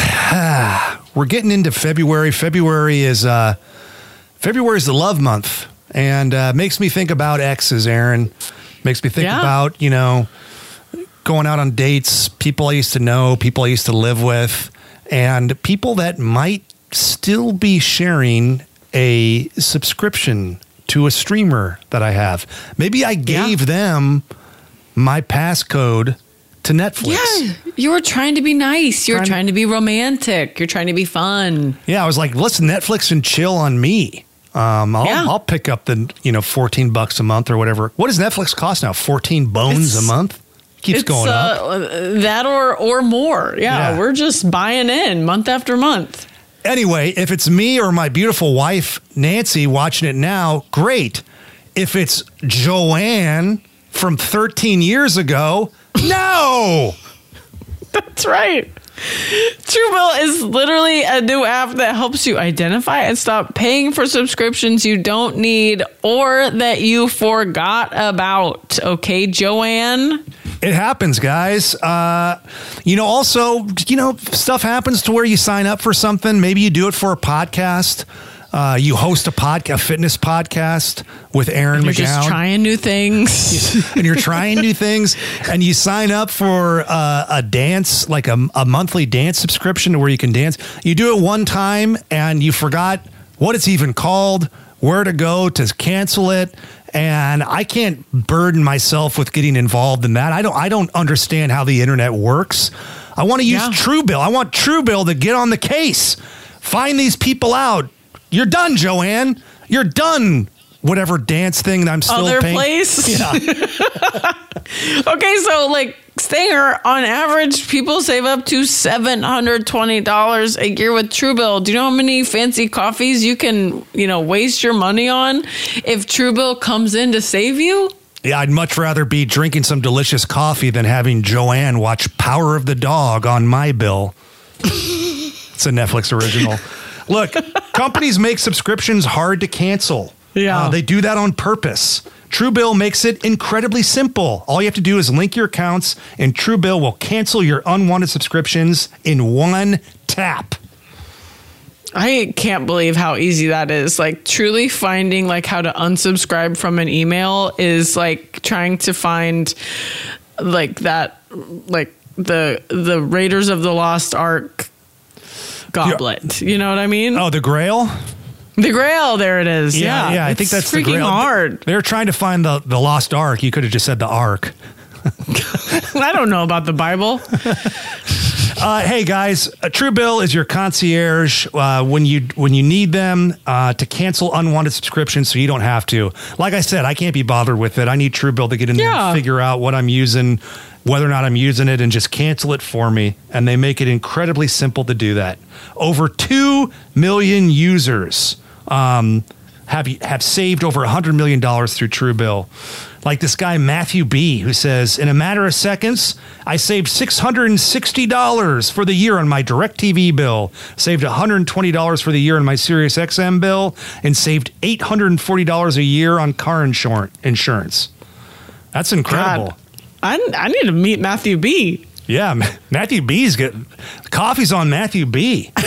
(sighs) we're getting into February. February is uh, February is the love month, and uh, makes me think about exes. Erin makes me think Yeah. about you know going out on dates, people I used to know, people I used to live with, and people that might still be sharing a subscription to a streamer that I have. Maybe I gave them my passcode to Netflix. Yeah, you were trying to be nice. You were Trying to- trying to be romantic. You're trying to be fun. Yeah, I was like, let's Netflix and chill on me. Um, I'll, Yeah. I'll pick up the you know fourteen bucks a month or whatever. What does Netflix cost now? Fourteen bones It's- a month. Keeps It's going up. uh, that or or more. Yeah, Yeah. we're just buying in month after month. Anyway, if it's me or my beautiful wife Nancy watching it now, great. If it's Joanne from 13 years ago, no. (laughs) That's right. Truebill is literally a new app that helps you identify and stop paying for subscriptions you don't need or that you forgot about. Okay, Joanne? It happens, guys. Uh, you know, also, you know, stuff happens to where you sign up for something. Maybe you do it for a podcast. Uh, you host a podcast, a fitness podcast with Erin You're McGowan. just trying new things. (laughs) and you're trying new things. And you sign up for uh, a dance like a, a monthly dance subscription to where you can dance. You do it one time and you forgot what it's even called where to go to cancel it. And i can't burden myself with getting involved in that. I don't i don't understand how the internet works. I want to use Yeah. truebill. I want truebill to get on the case. Find these people out you're done joanne you're done whatever dance thing that i'm still Other paying place? (laughs) yeah (laughs) Okay, so like Stanger, on average, people save up to seven hundred twenty dollars a year with Truebill. Do you know how many fancy coffees you can, you know, waste your money on if Truebill comes in to save you? Yeah, I'd much rather be drinking some delicious coffee than having Joanne watch Power of the Dog on my bill. (laughs) it's a Netflix original. Look, (laughs) companies make subscriptions hard to cancel. Yeah. Uh, they do that on purpose. Truebill makes it incredibly simple. All you have to do is link your accounts, and Truebill will cancel your unwanted subscriptions in one tap. I can't believe how easy that is. Like truly finding like how to unsubscribe from an email is like trying to find like that like the the Raiders of the Lost Ark goblet. You know what I mean? Oh, the Grail? The Grail, there it is. Yeah, yeah, I think that's the freaking Grail. hard. They're trying to find the, the lost ark. You could have just said the ark. (laughs) I don't know about the Bible. (laughs) Uh, hey guys, uh, Truebill is your concierge uh, when you when you need them uh, to cancel unwanted subscriptions, so you don't have to. Like I said, I can't be bothered with it. I need Truebill to get in there Yeah. and figure out what I'm using, whether or not I'm using it, and just cancel it for me. And they make it incredibly simple to do that. Over two million users um, have have saved over hundred million dollars through Truebill. Like this guy Matthew B, who says, in a matter of seconds, I saved six hundred and sixty dollars for the year on my DirecTV bill, saved one hundred and twenty dollars for the year on my Sirius XM bill, and saved eight hundred and forty dollars a year on car insur- insurance. That's incredible. God, I, I need to meet Matthew B. Yeah, Ma- Matthew B's get coffee's on Matthew B. (laughs)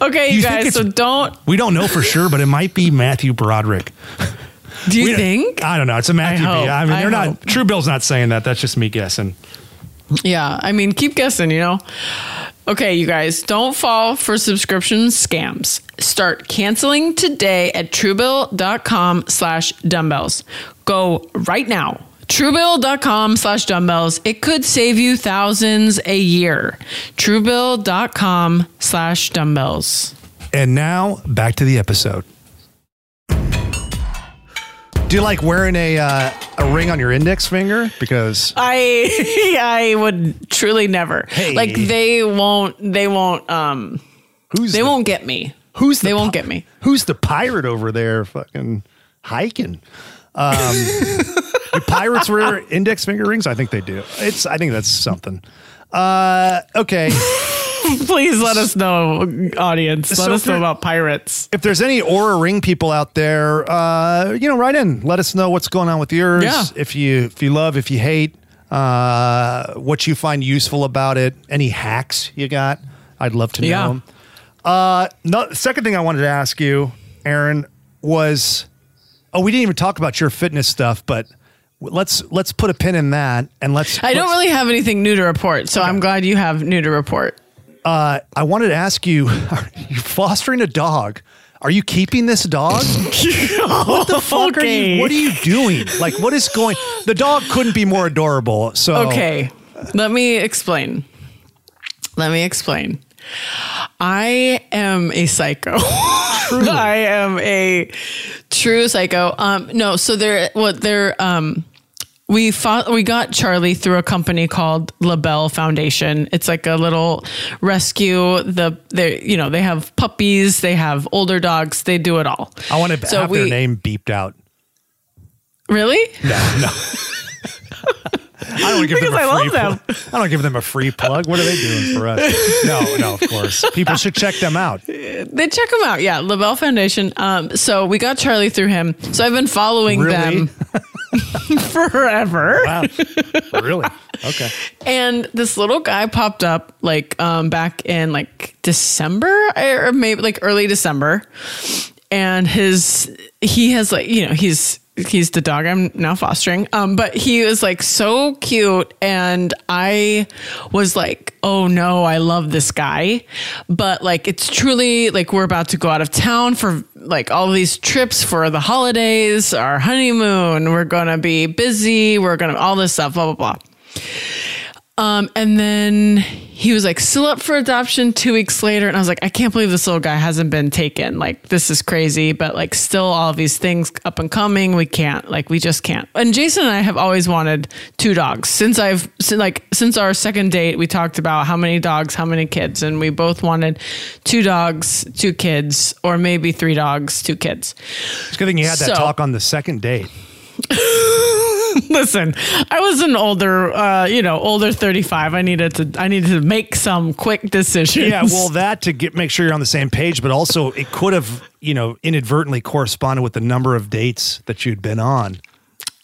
Okay, You you, guys. So don't. We don't know for sure, but it might be Matthew Broderick. (laughs) Do you We think? I don't know. It's a Matthew I B. hope. I mean, I they're not. hope. Truebill's not saying that. That's just me guessing. Yeah, I mean, keep guessing, you know? Okay, you guys, don't fall for subscription scams. Start canceling today at truebill.com slash dumbbells. Go right now. Truebill.com slash dumbbells. It could save you thousands a year. Truebill.com slash dumbbells. And now back to the episode. Do you like wearing a uh, a ring on your index finger? Because I (laughs) I would truly never. Hey. Like they won't they won't um who's they the, won't get me. who's the they won't pi- get me. Who's the pirate over there? Fucking hiking. Um, (laughs) do pirates wear index finger rings? I think they do. It's. I think that's something. Uh, okay. (laughs) Please let us know, audience. Let So us know about pirates. if there's any Oura Ring people out there, uh, you know, write in. Let us know what's going on with yours. Yeah. If you if you love, if you hate, uh, what you find useful about it. Any hacks you got? I'd love to know. Yeah. Uh, no, second thing I wanted to ask you, Erin, was oh, we didn't even talk about your fitness stuff, but let's let's put a pin in that and let's. I don't let's- really have anything new to report, so I'm glad you have new to report. Uh, I wanted to ask you: (laughs) You're you fostering a dog? Are you keeping this dog? (laughs) what the fuck are Okay. you? What are you doing? Like, what is going? The dog couldn't be more adorable. So Okay, let me explain. Let me explain. I am a psycho. (laughs) I am a true psycho. Um, no, so there, what there, um, we fought, we got Charlie through a company called LaBelle Foundation. It's like a little rescue. The they you know they have puppies, they have older dogs, they do it all. I want to So have their name beeped out. Really? No, no. (laughs) I don't give them a I free love pl- I don't give them a free plug. What are they doing for us? No, no, of course. People should check them out. They check them out. Yeah, LaBelle Foundation. Um, so we got Charlie through him. So I've been following Really? them (laughs) forever. Wow. really? Okay. And this little guy popped up like um, back in like December or maybe like early December. And his he has like you know he's he's the dog I'm now fostering. Um, but he was like so cute, and I was like, oh no, I love this guy. But like it's truly like we're about to go out of town for like all these trips for the holidays, our honeymoon. We're gonna be busy. We're gonna all this stuff. Blah blah blah. Um, and then he was like still up for adoption two weeks later. And I was like, I can't believe this little guy hasn't been taken. Like, this is crazy, but like, still all these things up and coming. We can't, like, we just can't. And Jason and I have always wanted two dogs since I've, like, since our second date, we talked about how many dogs, how many kids. And we both wanted two dogs, two kids, or maybe three dogs, two kids. It's a good thing you had that So- talk on the second date. (laughs) (laughs) Listen, I was an older, uh, you know, older 35. I needed to, I needed to make some quick decisions. Yeah, well, that to get make sure you're on the same page, but also it could have, you know, inadvertently corresponded with the number of dates that you'd been on.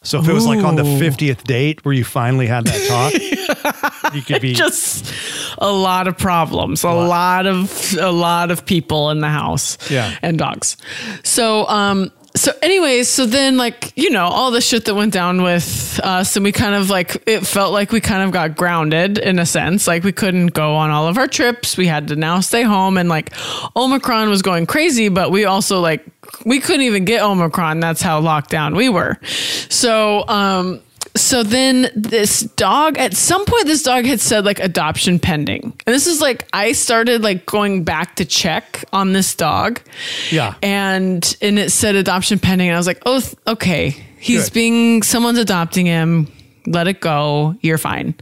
So if it was like on the fiftieth date where you finally had that talk, (laughs) you could be just a lot of problems, a lot of a lot of people in the house, Yeah. and dogs. So, um, so anyways, so then like you know all the shit that went down with us, and we kind of like it felt like we kind of got grounded in a sense, like we couldn't go on all of our trips. We had to now stay home, and like Omicron was going crazy, but we also like we couldn't even get Omicron. That's how locked down we were. So, um, so then this dog at some point this dog had said like adoption pending. And this is like i started like going back to check on this dog. Yeah. and and it said adoption pending. And i was like oh th- okay. He's Good. being someone's adopting him. Let it go. You're fine.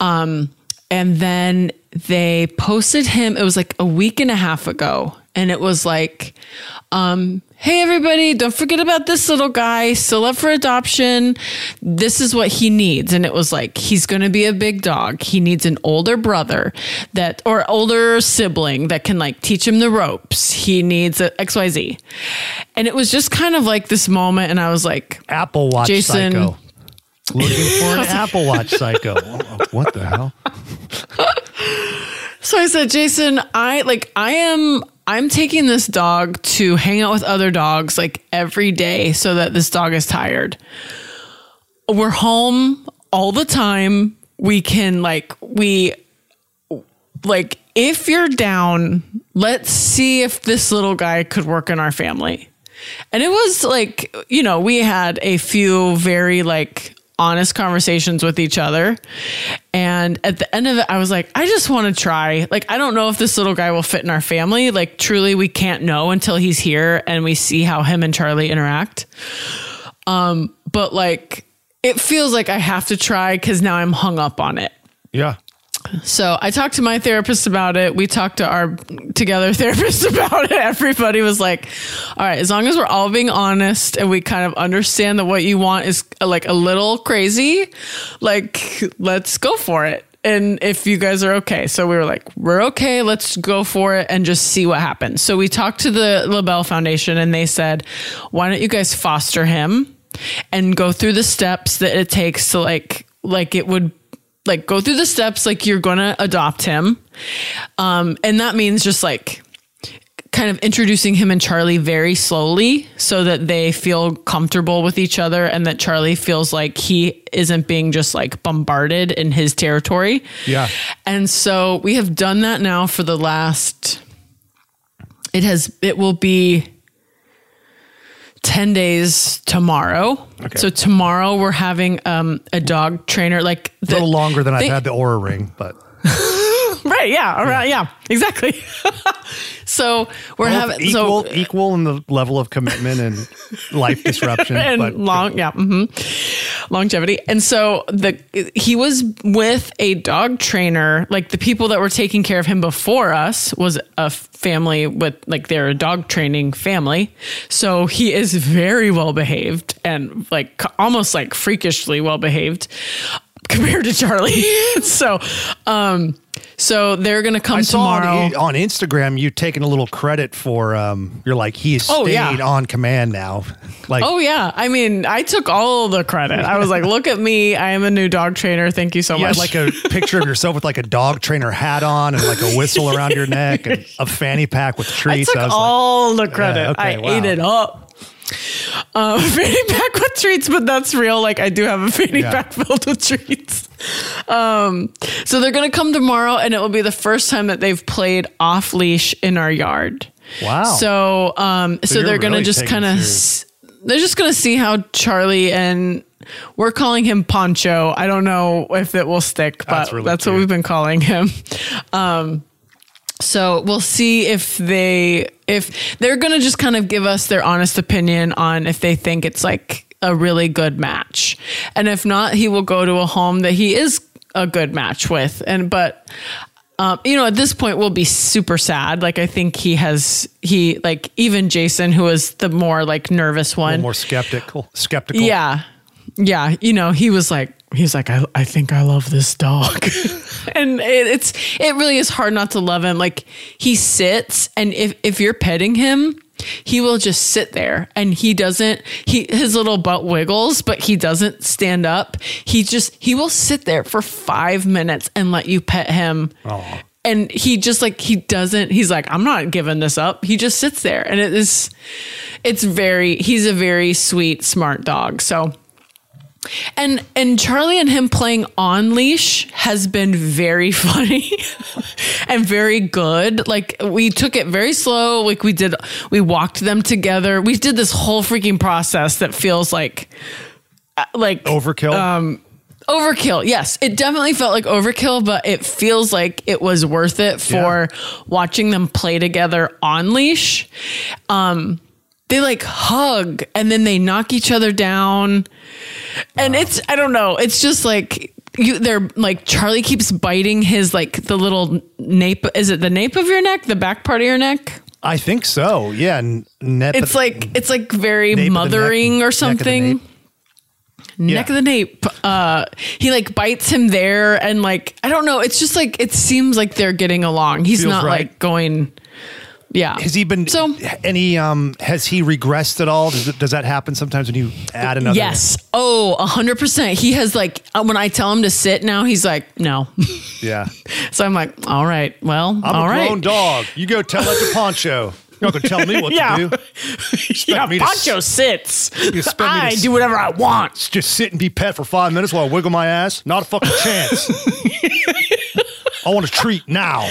Um and then they posted him it was like a week and a half ago and it was like, um, hey everybody, don't forget about this little guy, still up for adoption. This is what he needs. And it was like, he's going to be a big dog. He needs an older brother that, or older sibling that can like teach him the ropes. He needs a XYZ. And it was just kind of like this moment. And I was like, Apple Watch Jason- Psycho. Looking for an (laughs) Apple Watch Psycho. What the hell? (laughs) So I said, Jason, I like I am I'm taking this dog to hang out with other dogs like every day so that this dog is tired. We're home all the time. We can like we like if you're down, let's see if this little guy could work in our family. And it was like, you know, we had a few very like honest conversations with each other. And at the end of it, I was like, I just want to try. Like, I don't know if this little guy will fit in our family. Like, truly, we can't know until he's here and we see how him and Charlie interact. Um, but like, it feels like I have to try because now I'm hung up on it. Yeah. So I talked to my therapist about it. We talked to our together (laughs) therapist about it. Everybody was like, all right, as long as we're all being honest and we kind of understand that what you want is uh, like a little crazy, like let's go for it. And if you guys are okay. So we were like, we're okay. Let's go for it and just see what happens. So we talked to the LaBelle Foundation and they said, why don't you guys foster him and go through the steps that it takes to like, like it would like go through the steps like you're gonna adopt him um and that means just like kind of introducing him and charlie very slowly so that they feel comfortable with each other and that charlie feels like he isn't being just like bombarded in his territory Yeah. and so we have done that now for the last it has it will be 10 days tomorrow. Okay. So tomorrow we're having um, a dog trainer like A little longer than I've had the Oura ring, but (laughs) (laughs) Right, yeah, around yeah, exactly. (laughs) so we're having equal so equal in the level of commitment and life disruption. (laughs) and but long yeah hmm longevity. And so the he was with a dog trainer. Like the people that were taking care of him before us was a family with like they're a dog training family. So he is very well behaved and like almost like freakishly well behaved compared to charlie (laughs) so um so they're gonna come I saw tomorrow on, on Instagram you taking a little credit for um you're like he Oh, stayed yeah. on command now. Like Oh yeah, I mean, I took all the credit. I was like, "Look at me! I am a new dog trainer. Thank you so you much." had like a picture of yourself with like a dog trainer hat on and like a whistle around your neck and a fanny pack with treats. I took was all the credit. Yeah, okay, I wow. ate it up. Um, fanny pack with treats, but that's real. Like I do have a fanny Yeah. pack (laughs) filled with treats. Um, so they're gonna come tomorrow, and it will be the first time that they've played off leash in our yard. Wow. So, um, so, you're they're gonna really just kind of, they're just gonna see how Charlie and we're calling him Poncho. I don't know if it will stick, but That's that's, what we've been calling him. Um, so we'll see if they if they're gonna just kind of give us their honest opinion on if they think it's like a really good match, and if not, he will go to a home that he is a good match with. And but um, you know, at this point, we'll be super sad. Like I think he has he like even Jason, who is the more like nervous one, more skeptical. Skeptical. yeah. Yeah. You know, he was like, he's like, I, I think I love this dog. (laughs) and it, it's, it really is hard not to love him. Like he sits and if, if you're petting him, he will just sit there and he doesn't, he, his little butt wiggles, but he doesn't stand up. He just, he will sit there for five minutes and let you pet him. Aw. And he just like, he doesn't, he's like, I'm not giving this up. He just sits there and it is, it's very, he's a very sweet, smart dog. So, and and Charlie and him playing on leash has been very (laughs) funny and very good. Like we took it very slow. Like we did we walked them together. We did this whole freaking process that feels like uh, like Overkill. Um, overkill. Yes, it definitely felt like overkill, but it feels like it was worth it for watching them play together on leash. Um, they like hug and then they knock each other down, and it's I don't know. It's just like. You, they're like Charlie keeps biting his like the little nape. Is it the nape of your neck, the back part of your neck? I think so. Yeah. n- Net It's like it's like very Nape of the mothering neck, or neck of the something. nape. Neck Yeah. of the nape. Uh, he like bites him there, and like I don't know. It's just like it seems like they're getting along. He's Feels not right. like going. Yeah. Has he been So- any um has he regressed at all? Does, does that happen sometimes when you add another? Yes. Oh, a hundred percent. He has like uh, when I tell him to sit now, he's like no. (laughs) Yeah. so I'm like, all right, well, I'm all a right. grown dog. You go tell that to Poncho. You're not gonna tell me what Yeah. to do. (laughs) yeah, me to Poncho sits. you expect me to I do whatever I want. Just sit and be pet for five minutes while I wiggle my ass? Not a fucking chance. (laughs) I want a treat now.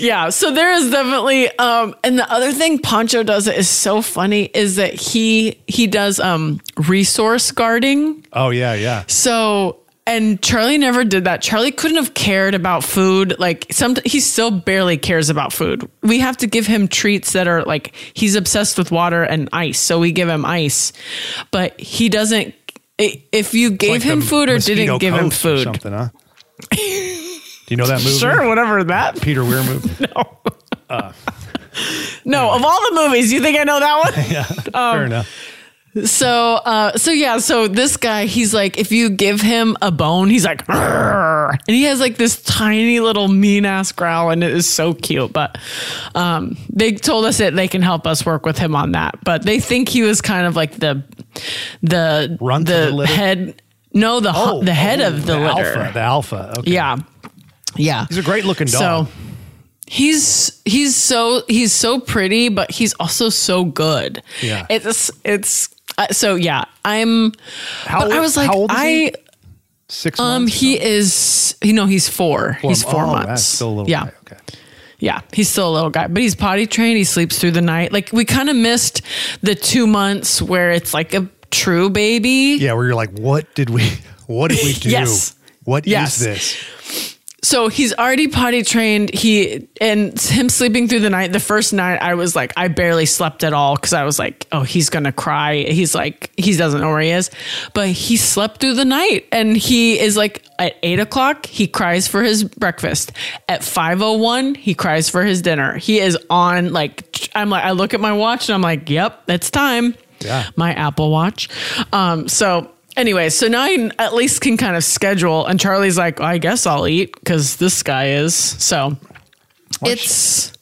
Yeah, so there is definitely um and the other thing Pancho does that is so funny is that he he does um resource guarding. Oh yeah, yeah. So and Charlie never did that. Charlie couldn't have cared about food. Like some he still barely cares about food. We have to give him treats that are like he's obsessed with water and ice. So we give him ice. But he doesn't if you gave Like him food or didn't give him food. something, huh? (laughs) Do you know that movie? Sure, whatever that (laughs) Peter Weir movie. (laughs) No, no. of all the movies, you think I know that one? (laughs) yeah. Fair enough. So, uh, so yeah, so this guy, he's like, if you give him a bone, he's like, and he has like this tiny little mean ass growl, and it is so cute. But um, they told us that they can help us work with him on that. But they think he was kind of like the the Runt of the, the head, no, the hu- the head of the, litter. Alpha. The alpha. Okay. Yeah, yeah. He's a great looking dog. So he's he's so he's so pretty, but he's also so good. Yeah. it's it's uh, so yeah. I'm. how but I old- was like, old is I he? Six um months. he is you know he's four. he's four oh, months. Still a little yeah. guy. Okay. Yeah, he's still a little guy, but he's potty trained. He sleeps through the night. Like we kind of missed the two months where it's like a true baby. Yeah, where you're like, what did we? (laughs) What did we (laughs) do? Yes. What is Yes. this? So he's already potty trained. He and him sleeping through the night. The first night, I was like, I barely slept at all because I was like, oh, he's gonna cry. He's like, he doesn't know where he is, but he slept through the night, and he is like at eight o'clock, he cries for his breakfast. At five o one, he cries for his dinner. He is on like, I'm like, I look at my watch and I'm like, yep, it's time. Yeah. my Apple Watch. Um, so anyway, so now I at least can kind of schedule. And Charlie's like, I guess I'll eat because this guy is. So it's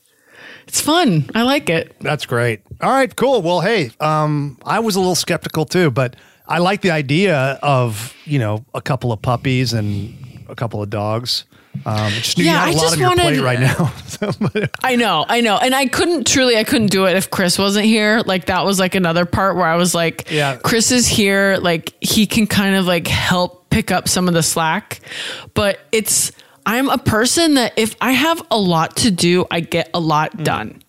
it's fun. I like it. That's great. All right, cool. Well, hey, um, I was a little skeptical too, but I like the idea of you know a couple of puppies and a couple of dogs. Um, I just knew Yeah, you had I a lot just on your plate right now. (laughs) I know, I know. And I couldn't truly, I couldn't do it if Chris wasn't here. Like that was like another part where I was like, Yeah. Chris is here. Like he can kind of like help pick up some of the slack. But it's, I'm a person that if I have a lot to do, I get a lot mm. done.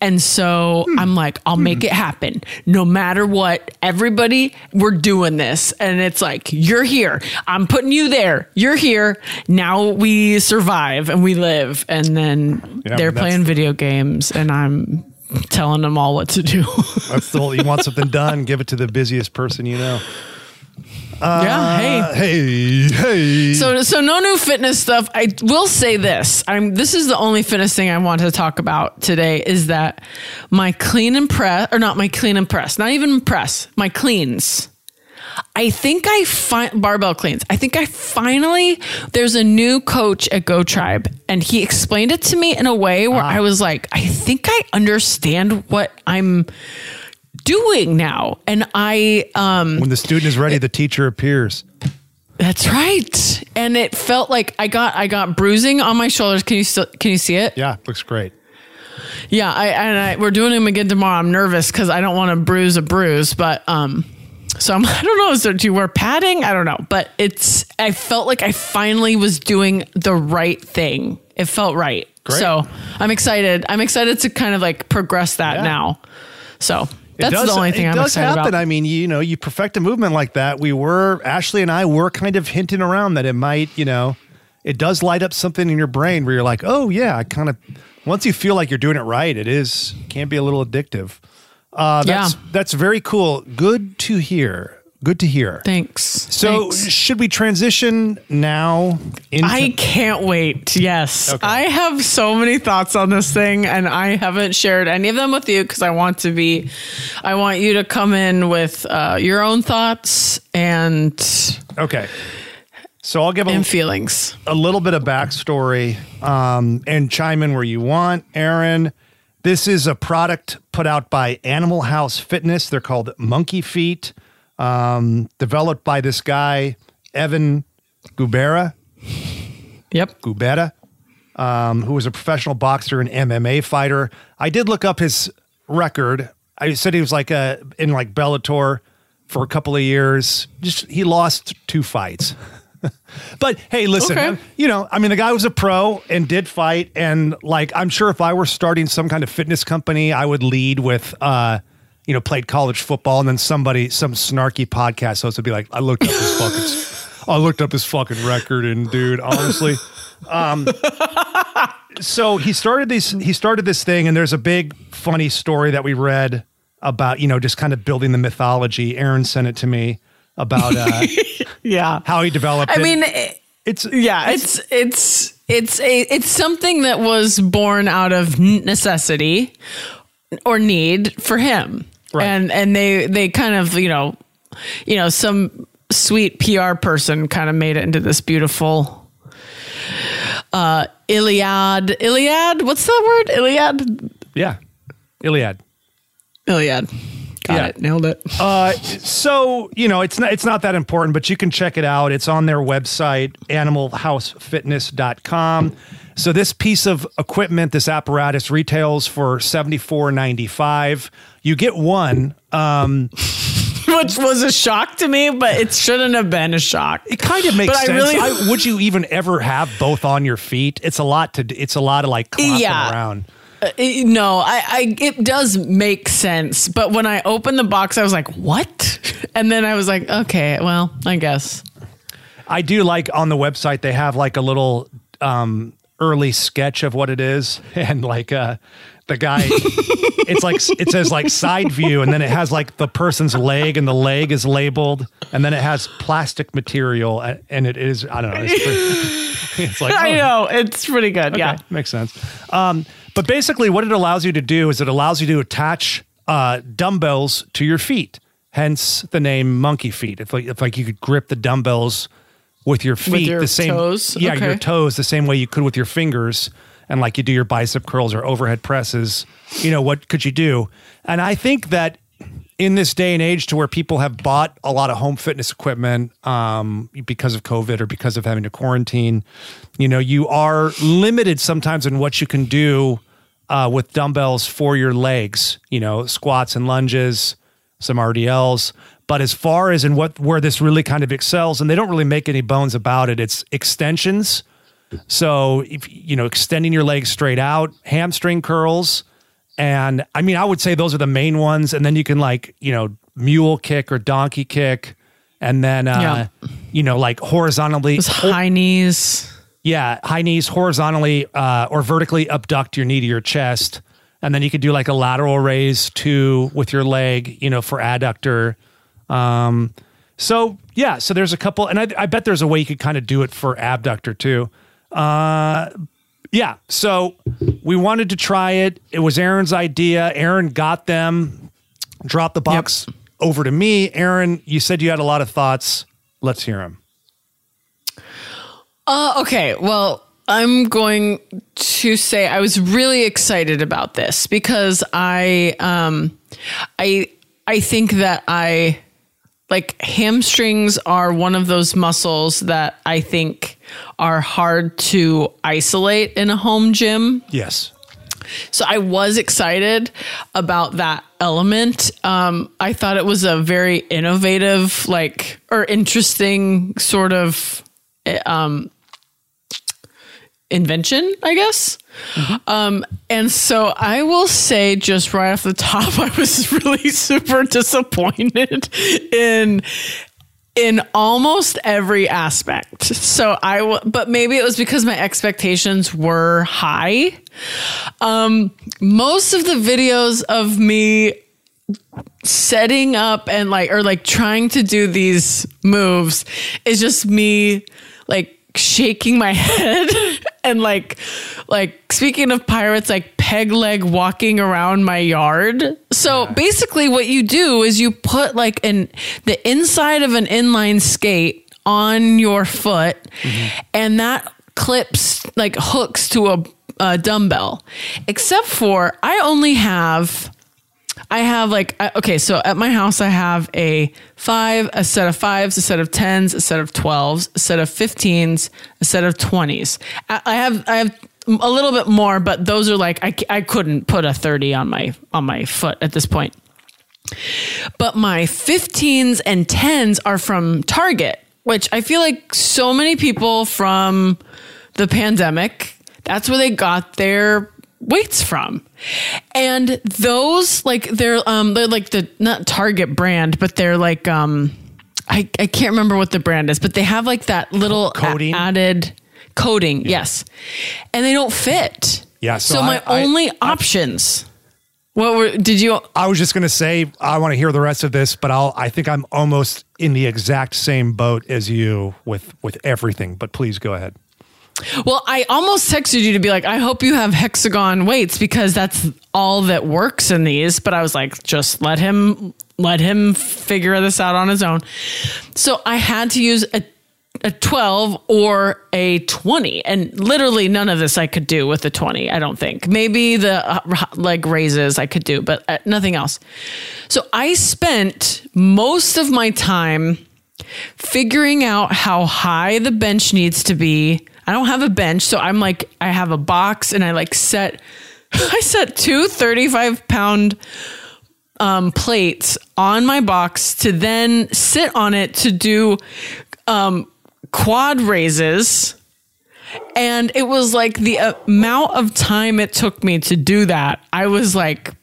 And so hmm. I'm like, I'll make hmm. it happen no matter what. Everybody, we're doing this. And it's like, you're here. I'm putting you there. You're here. Now we survive and we live. And then Yeah, they're playing video games and I'm telling them all what to do. That's the whole. You want something (laughs) done? Give it to the busiest person you know. Yeah. Hey. Uh, hey, hey. So, so no new fitness stuff. I will say this. I'm. This is the only fitness thing I want to talk about today. Is that my clean and press, or not my clean and press, not even press, my cleans. I think I find barbell cleans. I think I finally there's a new coach at Go Tribe, and he explained it to me in a way where I was like, I think I understand what I'm doing now, and I um when the student is ready, the teacher appears. that's right. And it felt like I got I got bruising on my shoulders. Can you still can you see it? Yeah, looks great. Yeah, I and I, we're doing them again tomorrow. I'm nervous because I don't want to bruise a bruise, but um, so I'm (laughs) I don't know. Is there do you wear padding? I don't know, but it's I felt like I finally was doing the right thing. It felt right. Great. So I'm excited. I'm excited to kind of like progress that Yeah. now. So that's does- the only thing it I'm does excited happen. about. I mean, you know, you perfect a movement like that. We were Ashley and I were kind of hinting around that it might, you know, it does light up something in your brain where you're like, oh yeah, I kind of. Once you feel like you're doing it right, it is can be a little addictive. Uh, that's Yeah. that's very cool. Good to hear. Good to hear. Thanks. So, Thanks. should we transition now into I can't wait. Yes. Okay. I have so many thoughts on this thing and I haven't shared any of them with you because I want to be, I want you to come in with uh, your own thoughts and, Okay. So, I'll give a, and feelings. a little bit of backstory um, and chime in where you want, Erin. This is a product put out by Animal House Fitness. They're called MonkeyFeet, um, developed by this guy, Evan Gubera. Yep. Gubera, um, who was a professional boxer and MMA fighter. I did look up his record. I said he was like a, in like Bellator for a couple of years. Just he lost two fights. (laughs) but hey, listen, Okay. you know, I mean, the guy was a pro and did fight, and like, I'm sure if I were starting some kind of fitness company, I would lead with, uh, you know, played college football, and then somebody, some snarky podcast host would be like, I looked up his fucking, (laughs) I looked up his fucking record, and dude, honestly, um, so he started this, he started this thing, and there's a big funny story that we read about, you know, just kind of building the mythology. Erin sent it to me about uh, (laughs) Yeah. how he developed I it. mean, it- it's yeah, it's it's it's a it's something that was born out of necessity or need for him. Right. And and they they kind of, you know, you know, some sweet PR person kind of made it into this beautiful uh Iliad Iliad, what's that word? Iliad? yeah, Iliad. Iliad. Got Yeah. it. Nailed it. Uh, so you know, it's not it's not that important, but you can check it out. It's on their website, animalhousefitness.com. So this piece of equipment, this apparatus, retails for seventy four ninety five. You get one. Um, (laughs) Which was a shock to me, but it shouldn't have been a shock. it kind of makes But I sense. really- I- would you even ever have both on your feet? It's a lot to. It's a lot of like clomping Yeah. around. Uh, no, I, I it does make sense, but when I opened the box, I was like, "What?" (laughs) And then I was like, "Okay, well, I guess." I do like on the website they have like a little um early sketch of what it is (laughs) and like uh the guy (laughs) it's like it says like side view and then it has like the person's leg and the leg is labeled and then it has plastic material and it is I don't know it's, pretty- it's like I oh, know it's pretty good. Yeah, Okay, makes sense. Um, but basically, what it allows you to do is it allows you to attach uh, dumbbells to your feet. Hence the name MonkeyFeet. If like if like you could grip the dumbbells with your feet, your the same toes? yeah, your toes, the same way you could with your fingers, and like you do your bicep curls or overhead presses. You know what could you do? And I think that in this day and age to where people have bought a lot of home fitness equipment um, because of COVID or because of having to quarantine, you know, you are limited sometimes in what you can do uh, with dumbbells for your legs, you know, squats and lunges, some RDLs. But as far as in what where this really kind of excels, and they don't really make any bones about it, it's extensions. So if you know, extending your legs straight out, hamstring curls, and I mean, I would say those are the main ones. And then you can like, you know, mule kick or donkey kick. And then, uh, you know, like horizontally, high knees. yeah, high knees horizontally uh, or vertically abduct your knee to your chest. And then you could do like a lateral raise too with your leg, you know, for adductor. Um, so yeah, so there's a couple, and I, I bet there's a way you could kind of do it for abductor too. Uh, yeah, so we wanted to try it. It was Erin's idea. Erin got them, dropped the box over to me. Erin, you said you had a lot of thoughts. Let's hear them. Uh, okay, well, I'm going to say I was really excited about this because I um I I think that I like hamstrings are one of those muscles that I think are hard to isolate in a home gym. Yes. So I was excited about that element. Um, I thought it was a very innovative, like, or interesting sort of eh, um, invention, I guess. Um, and so I will say, just right off the top, (laughs) I was really super disappointed in in almost every aspect. So I, w- but maybe it was because my expectations were high. Um, most of the videos of me setting up and like or like trying to do these moves is just me like shaking my (laughs) head and like like speaking of pirates like peg leg walking around my yard so yeah. basically what you do is you put like an the inside of an inline skate on your foot mm-hmm. and that clips like hooks to a, a dumbbell except for i only have I have like okay, so at my house I have a five, a set of fives, a set of tens, a set of twelves, a set of fifteens, a set of twenties. I have I have a little bit more, but those are like I I couldn't put a thirty on my on my foot at this point. But my 15s and 10s are from Target, which I feel like so many people from the pandemic, that's where they got their weights from. And those like they're um they're like the not Target brand, but they're like um I, I can't remember what the brand is, but they have like that little coating a- added coating, yeah. yes. And they don't fit. Yeah. So, so my I, only I, options what were did you I was just going to say I want to hear the rest of this, but I'll I think I'm almost in the exact same boat as you with with everything, but please go ahead. Well, I almost texted you to be like, I hope you have hexagon weights because that's all that works in these. But I was like, just let him let him figure this out on his own. So I had to use a a 12 or a 20 and literally none of this i could do with a 20 i don't think. Maybe the uh, leg raises i could do but uh, nothing else. So i spent most of my time figuring out how high the bench needs to be. I don't have a bench, so I'm like I have a box and I like set (laughs) I set two 35 pound um, plates on my box to then sit on it to do um, quad raises. And it was like the amount of time it took me to do that. I was like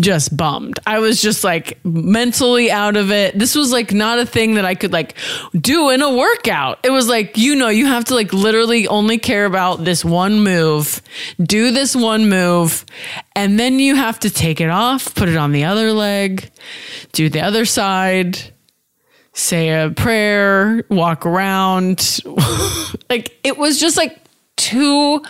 just bummed. I was just like mentally out of it. This was like not a thing that I could like do in a workout. It was like, you know, you have to like literally only care about this one move, do this one move, and then you have to take it off, put it on the other leg, do the other side, say a prayer, walk around. (laughs) like it was just like too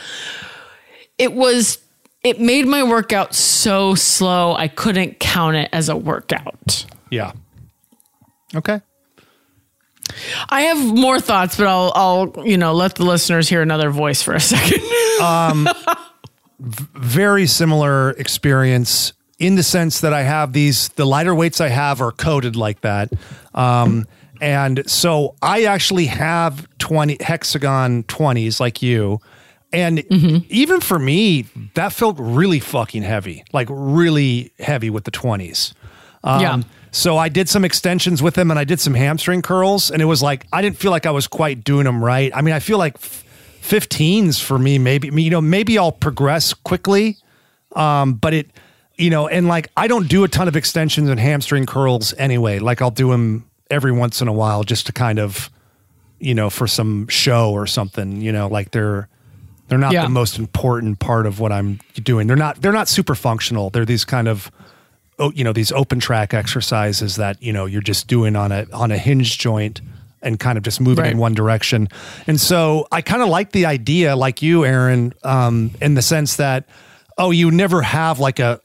it was it made my workout so slow I couldn't count it as a workout. Yeah. Okay. I have more thoughts, but I'll I'll you know let the listeners hear another voice for a second. (laughs) um, v- very similar experience in the sense that I have these the lighter weights I have are coated like that. Um, and so I actually have 20 hexagon 20s like you and mm-hmm. even for me, that felt really fucking heavy, like really heavy with the 20s. Um, yeah. So I did some extensions with them and I did some hamstring curls. And it was like, I didn't feel like I was quite doing them right. I mean, I feel like 15s for me, maybe, you know, maybe I'll progress quickly. Um, but it, you know, and like I don't do a ton of extensions and hamstring curls anyway. Like I'll do them every once in a while just to kind of, you know, for some show or something, you know, like they're, they're not yeah. the most important part of what I'm doing. They're not they're not super functional. They're these kind of oh, you know, these open track exercises that, you know, you're just doing on a on a hinge joint and kind of just moving right. in one direction. And so I kind of like the idea, like you, Erin, um, in the sense that, oh, you never have like a,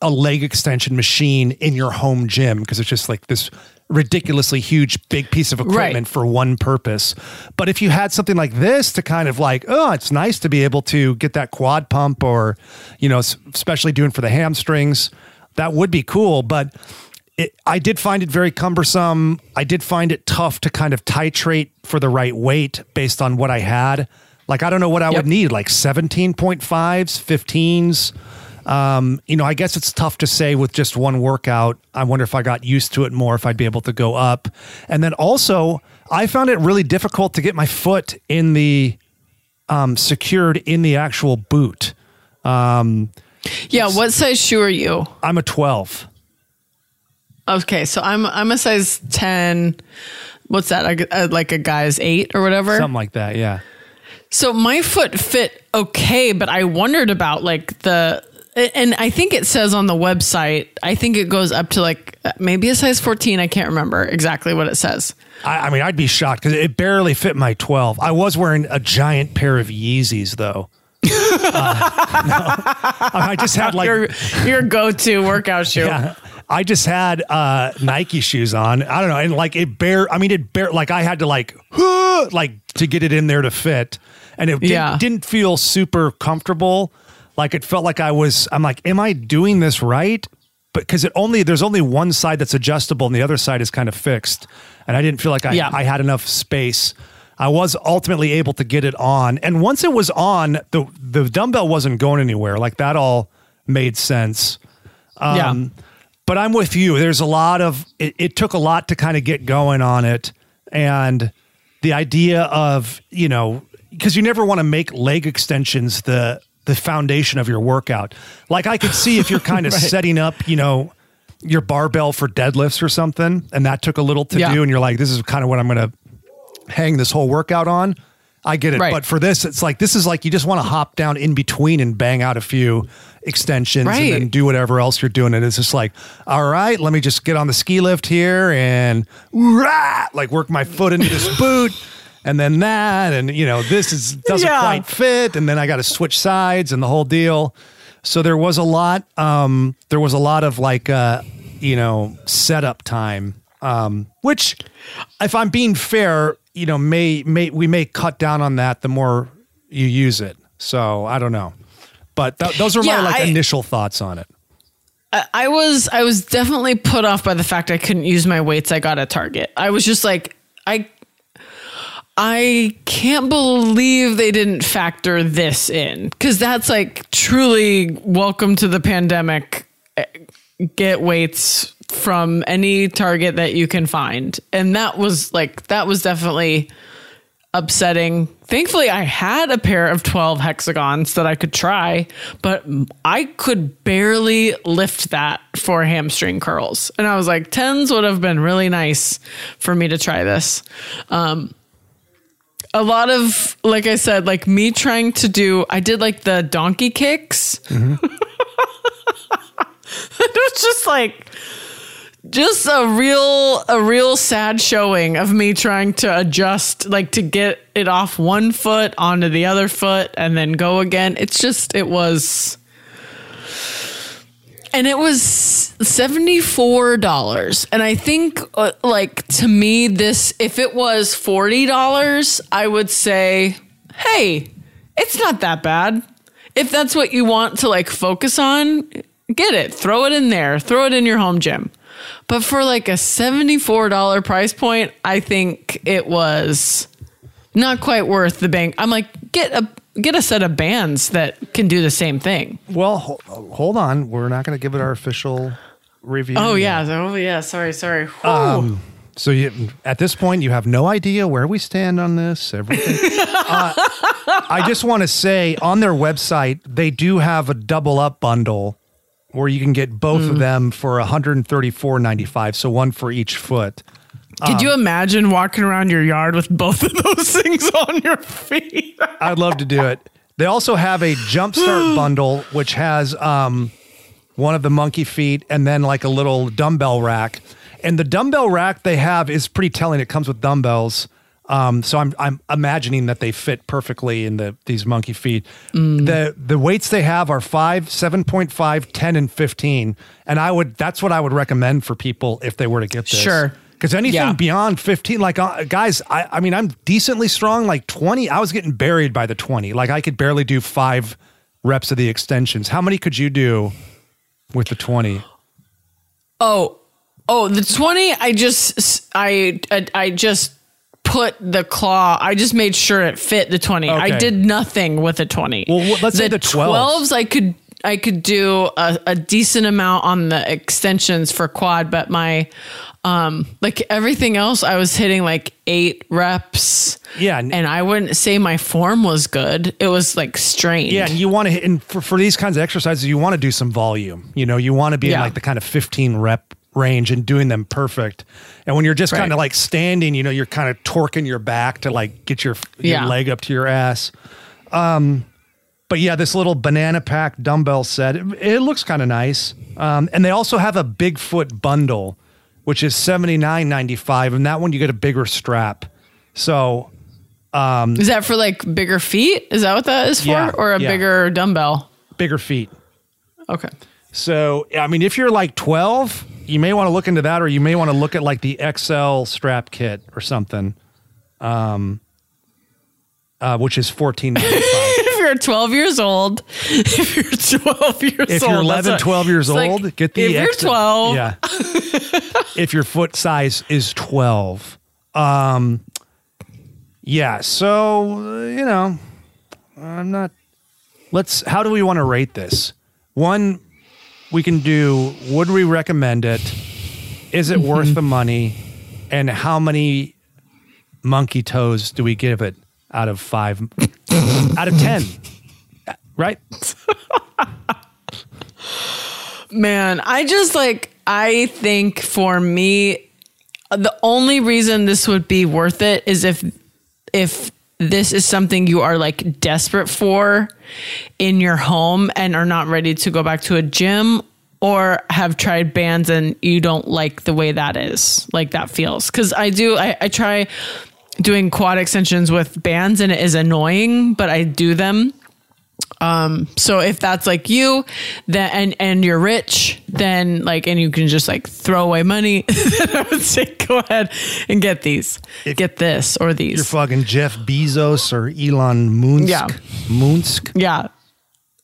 a leg extension machine in your home gym because it's just like this ridiculously huge big piece of equipment right. for one purpose. But if you had something like this to kind of like, oh, it's nice to be able to get that quad pump or, you know, especially doing for the hamstrings, that would be cool. But it, I did find it very cumbersome. I did find it tough to kind of titrate for the right weight based on what I had. Like, I don't know what I yep. would need, like 17.5s, 15s. Um, you know, I guess it's tough to say with just one workout. I wonder if I got used to it more, if I'd be able to go up. And then also, I found it really difficult to get my foot in the um, secured in the actual boot. Um, yeah, what size shoe are you? I'm a 12. Okay, so I'm I'm a size 10. What's that? Like a guy's 8 or whatever? Something like that, yeah. So my foot fit okay, but I wondered about like the And I think it says on the website, I think it goes up to like uh, maybe a size 14. I can't remember exactly what it says. I, I mean, I'd be shocked because it barely fit my 12. I was wearing a giant pair of Yeezys though. (laughs) uh, (laughs) no. I just had like your, your go-to workout shoe. Yeah. I just had uh, Nike shoes on. I don't know, and like it bare. I mean, it bare. Like I had to like, (gasps) like to get it in there to fit, and it didn't, didn't feel super comfortable. Like it felt like I was. I'm like, am I doing this right? But because it only there's only one side that's adjustable, and the other side is kind of fixed, and I didn't feel like I Yeah. I had enough space. I was ultimately able to get it on, and once it was on, the the dumbbell wasn't going anywhere. Like that all made sense. yeah. Um, but I'm with you. There's a lot of it, it took a lot to kind of get going on it, and the idea of you know because you never want to make leg extensions the the foundation of your workout. Like I could see if you're (laughs) kind of setting up, you know, your barbell for deadlifts or something, and that took a little to Yeah. do, and you're like, this is kind of what I'm going to hang this whole workout on. I get it. Right. But for this, it's like this is like you just want to hop down in between and bang out a few extensions Right. and then do whatever else you're doing. And it's just like, all right, let me just get on the ski lift here and rah, like work my foot into this boot. And then that, and you know, this is (laughs) doesn't Yeah. quite fit, and then I got to switch sides and the whole deal. So there was a lot. Um, there was a lot of like, uh, you know, setup time. Um, which, if I'm being fair, you know, may may we may cut down on that the more you use it. So I don't know, but th- those are Yeah, my like I- initial thoughts on it. I- I was I was definitely put off by the fact I couldn't use my weights I got at Target. I was just like I I can't believe they didn't factor this in cuz that's like truly welcome to the pandemic eh, get weights from any Target that you can find. And that was like that was definitely upsetting. Thankfully, I had a pair of 12 hexagons that I could try, but I could barely lift that for hamstring curls. And I was like, 10s would have been really nice for me to try this. Um, a lot of, like I said, like me trying to do, I did like the donkey kicks. (laughs) it was just like, just a real a real sad showing of me trying to adjust like to get it off one foot onto the other foot and then go again it's just it was and it was $74 and i think uh, like to me this if it was $40 i would say hey it's not that bad. If that's what you want to like focus on get it. Throw it in there. Throw it in your home gym. But for like a $74 price point i think it was not quite worth the bang. I'm like get a get a set of bands that can do the same thing Well, ho- hold on, we're not going to give it our official review. oh yet. yeah oh yeah sorry sorry Um, so you, at this point, you have no idea where we stand on this. Everything. (laughs) uh, I just want to say on their website they do have a double up bundle where you can get both Hmm. of them for one hundred and thirty four ninety five. So one for each foot. Could you imagine walking around your yard with both of those (laughs) things on your feet? I'd love to do it. They also have a jumpstart (gasps) bundle which has um, one of the MonkeyFeet and then like a little dumbbell rack. And the dumbbell rack they have is pretty telling. It comes with dumbbells. Um, so I'm I'm imagining that they fit perfectly in the these MonkeyFeet. The the weights they have are 5, 7.5, 10 and 15. And I would that's what I would recommend for people if they were to get this. Sure. Because anything Yeah. beyond 15, like uh, guys, I, I mean, I'm decently strong. Like 20, I was getting buried by the 20. Like I could barely do five reps of the extensions. How many could you do with the 20? Oh, oh, the twenty. I just, I, I, I just put the claw. I just made sure it fit the twenty. I did nothing with the twenty. Well, wh- let's say the 12s. I could, I could do a, a decent amount on the extensions for quad, but my, um, like everything else, I was hitting like eight reps. Yeah, and I wouldn't say my form was good. It was like strained. Yeah, and you want to hit, and for, for these kinds of exercises, you want to do some volume. You know, you want to be in like the kind of 15 rep range and doing them perfect. And when you're just Right. kind of like standing, you know, you're kind of torquing your back to like get your, your Yeah. leg up to your ass. Um, but yeah, this little banana pack dumbbell set, it, it looks kind of nice. Um, and they also have a Bigfoot bundle, which is seventy nine ninety five, and that one you get a bigger strap. So Is that for like bigger feet? Is that what that is for? Yeah, or a yeah. bigger dumbbell? bigger feet. Okay. So I mean, if you're like twelve, you may want to look into that, or you may want to look at like the XL strap kit or something, um, uh, which is fourteen ninety five. You're 12 years old, (laughs) if you're 12 years if old, if you're 11, what- 12 years it's like, old, get the If you're 12, Yeah. (laughs) if your foot size is 12. Um yeah, so you know, I'm not Let's how do we want to rate this? One we can do would we recommend it? Is it worth the money? And how many monkey toes do we give it out of 5 (laughs) out of 10? Right? Man, I just like I think for me the only reason this would be worth it is if if this is something you are like desperate for in your home and are not ready to go back to a gym or have tried bands and you don't like the way that is like that feels because i do I, I try doing quad extensions with bands and it is annoying but i do them um so if that's like you then and and you're rich then like and you can just like throw away money (laughs) i would say go ahead and get these get this or these You're fucking Jeff Bezos or Elon Musk. Yeah. Musk. yeah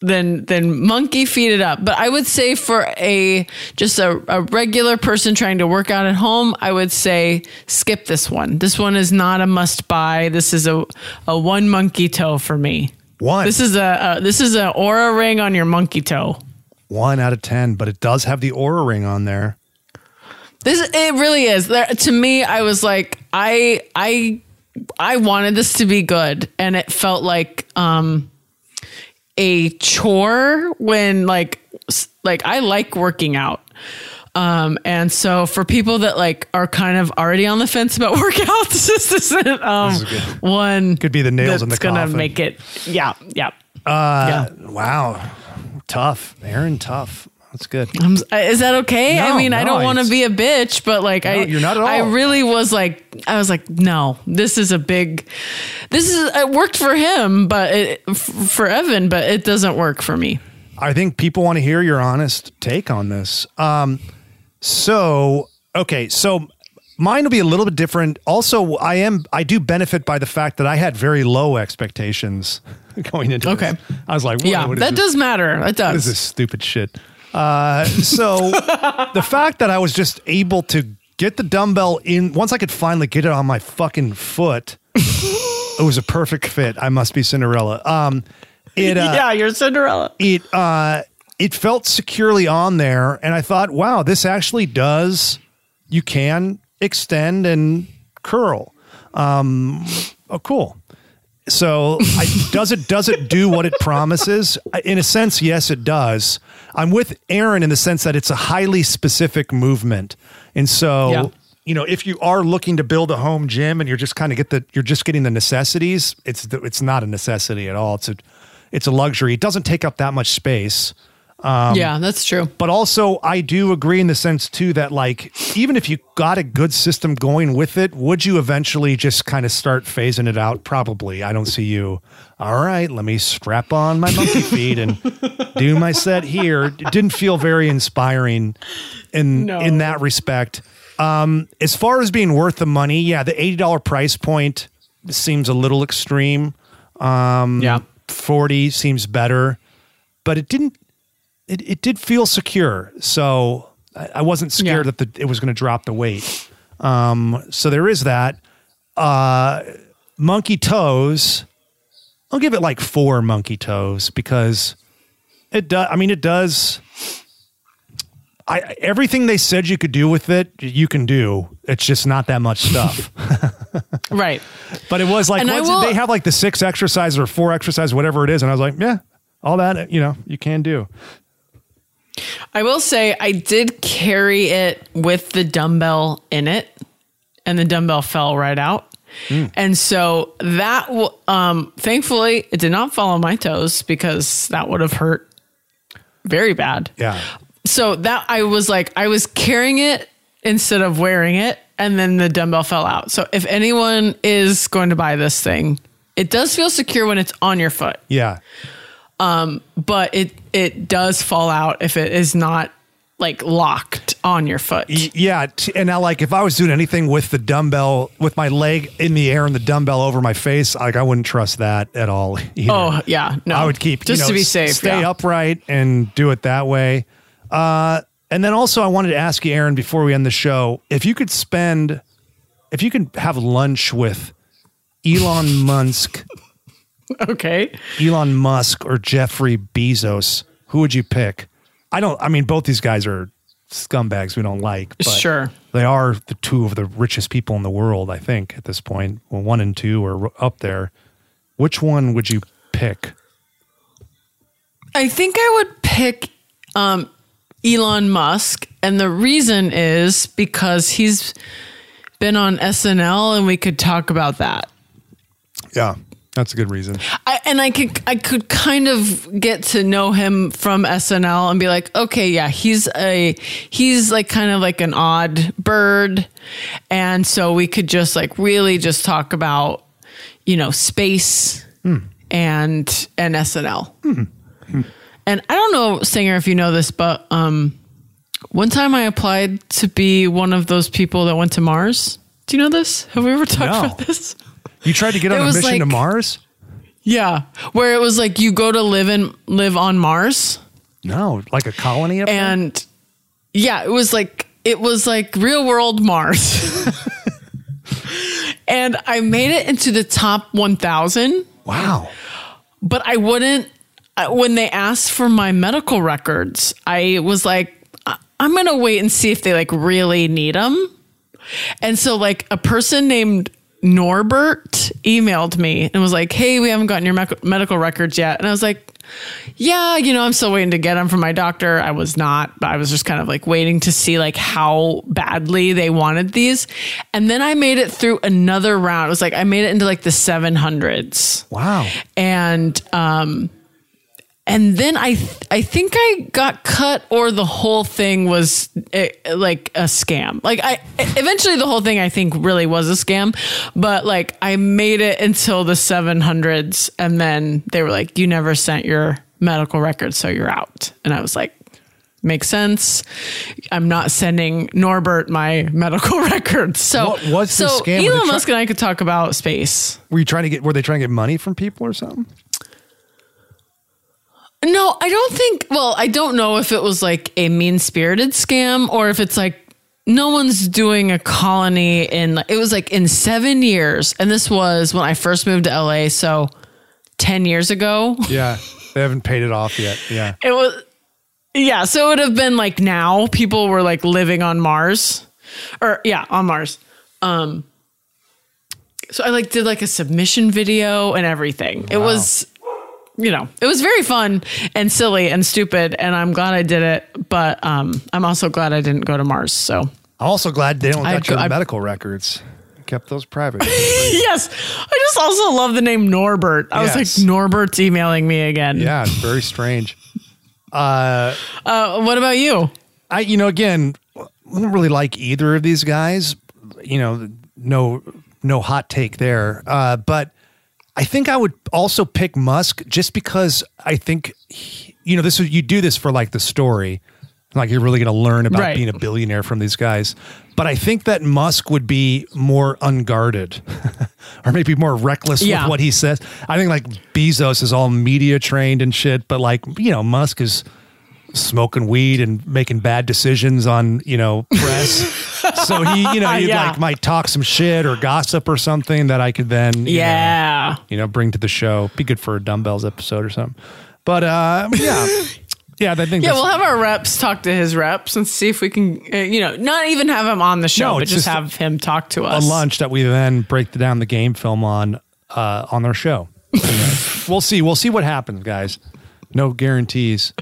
then then monkey feed it up but i would say for a just a, a regular person trying to work out at home i would say skip this one this one is not a must buy this is a, a one monkey toe for me One. this is a, a this is an Oura ring on your monkey toe one out of 10, but it does have the Oura ring on there. This it really is. There, to me, I was like, I I I wanted this to be good, and it felt like um a chore when like like I like working out. Um, and so for people that like are kind of already on the fence about (laughs) workouts, this isn't um This is one Could be the nails in the that's gonna coffin. make it. Yeah, yeah. Uh, Wow. Tough. Erin, tough. That's good. I'm Is that okay? No, I mean, I don't want to be a bitch, but like I, you're not at I really was like, I was like, no, this is a big, this is it worked for him, but it, for Evan, but it doesn't work for me. I think people want to hear your honest take on this. Um, so okay, so mine will be a little bit different. Also, I am I do benefit by the fact that I had very low expectations (laughs) going into. Okay. this. I was like, what, Yeah, that does matter. It does. this is stupid shit? Uh, so the fact that I was just able to get the dumbbell in once I could finally get it on my fucking foot, it was a perfect fit. I must be Cinderella. Um, it uh, yeah, you're Cinderella. it uh it felt securely on there and i thought wow this actually does you can extend and curl um oh cool so I, does it does it do what it promises? In a sense yes it does. I'm with Erin in the sense that it's a highly specific movement. And so Yeah. you know if you are looking to build a home gym and you're just kind of get the you're just getting the necessities it's the, it's not a necessity at all. It's a it's a luxury. It doesn't take up that much space Um, yeah, that's true. but also I do agree in the sense too that like even if you got a good system going with it, would you eventually just kind of start phasing it out? Probably. I don't see you. All right, let me strap on my monkey (laughs) feet and do my set here. It didn't feel very inspiring in No. in that respect. Um, as far as being worth the money, yeah, the eighty dollar price point seems a little extreme. yeah. 40 seems better, but it didn't, it, it did feel secure. So I, I wasn't scared Yeah. that the, it was going to drop the weight. Um, so there is that. Uh, monkey toes, I'll give it like four monkey toes because it does, I mean, it does. I, everything they said you could do with it, you can do. It's just not that much stuff. (laughs) (laughs) Right. But it was like And I what's- will- they have like the six exercises or four exercises, whatever it is, and I was like, yeah, all that you know you can do. I will say I did carry it with the dumbbell in it, and the dumbbell fell right out. And so that, um, thankfully, it did not fall on my toes because that would have hurt very bad. Yeah. So that I was like, I was carrying it instead of wearing it, and then the dumbbell fell out. So if anyone is going to buy this thing, it does feel secure when it's on your foot, Yeah. But it it does fall out if it is not like locked on your foot. Yeah, and now like if I was doing anything with the dumbbell with my leg in the air and the dumbbell over my face, like I wouldn't trust that at all. (laughs) either. Oh yeah, no. I would keep just you know, to be safe. stay yeah. upright and do it that way. Uh, and then also, I wanted to ask you, Erin, before we end the show, if you could spend, if you could have lunch with Elon Musk, (laughs) Okay. Elon Musk or Jeffrey Bezos, who would you pick? I don't. I mean, both these guys are scumbags we don't like. But Sure. they are the two of the richest people in the world. I think at this point, well, one and two are up there. Which one would you pick? I think I would pick um, Elon Musk, and the reason is because he's been on SNL, and we could talk about that. Yeah, that's a good reason. I, and I could I could kind of get to know him from SNL and be like, okay, yeah, he's a he's like kind of like an odd bird, and so we could just like really just talk about you know space hmm. and and SNL. Hmm. Hmm. And I don't know, singer, if you know this, but um, one time I applied to be one of those people that went to Mars. Do you know this? Have we ever talked No. about this? You tried to get on a mission to Mars? Yeah, where it was like you go to live and live on Mars, No, like a colony up there? and yeah, it was like it was like real world Mars. (laughs) and I made it into the top 1000, Wow. but I wouldn't uh, when they asked for my medical records, I was like I'm going to wait and see if they like really need them. And so like a person named Norbert emailed me and was like, "Hey, we haven't gotten your mec- medical records yet." And I was like, "Yeah, you know, I'm still waiting to get them from my doctor." I was not, but I was just kind of like waiting to see like how badly they wanted these. And then I made it through another round. It was like I made it into like the 700s Wow. and um and then I th- I think I got cut or the whole thing was eh, like a scam. Like I eventually the whole thing I think really was a scam, but like I made it until the 700s and then they were like you never sent your medical records so you're out. And I was like makes sense. I'm not sending Norbert my medical (laughs) records. So What was the so scam? Were they Elon try- Musk and I could talk about space. Were you trying to get, were they trying to get money from people or something? No, I don't think. Well, I don't know if it was like a mean spirited scam or if it's like no one's doing a colony in. It was like in seven years, and this was when I first moved to LA, so ten years ago. Yeah. They haven't paid it off yet. Yeah. (laughs) It was, yeah. So it would have been like now people were like living on Mars, or yeah, on Mars. Um. So I like did like a submission video and everything. It was you know, it was very fun and silly and stupid, and I'm glad I did it. But um, I'm also glad I didn't go to Mars. So I'm also glad they don't I got your I- medical records. Kept those private. (laughs) yes, I just also love the name Norbert. I was like, Norbert's emailing me again. yeah, it's very strange. Uh, uh, what about you? I, you know, again, I don't really like either of these guys. You know, no, no hot take there. Uh, but I think I would also pick Musk just because I think, he- you know, this is, you do this for like the story, like you're really going to learn about Right. being a billionaire from these guys. But I think that Musk would be more unguarded, (laughs) or maybe more reckless Yeah. with what he says. I think like Bezos is all media trained and shit, but like you know, Musk is smoking weed and making bad decisions on you know press. (laughs) so he you know (laughs) he Yeah. like might talk some shit or gossip or something that I could then you know, Yeah. you know bring to the show. Be good for a dumbbells episode or something. But uh, yeah, (laughs) yeah, I think Yeah, we'll have our reps talk to his reps and see if we can, uh, you know, not even have him on the show, No, but just, just have him talk to us. a lunch that we then break down the game film on uh, on our show. (laughs) we'll see. We'll see what happens, guys. No guarantees.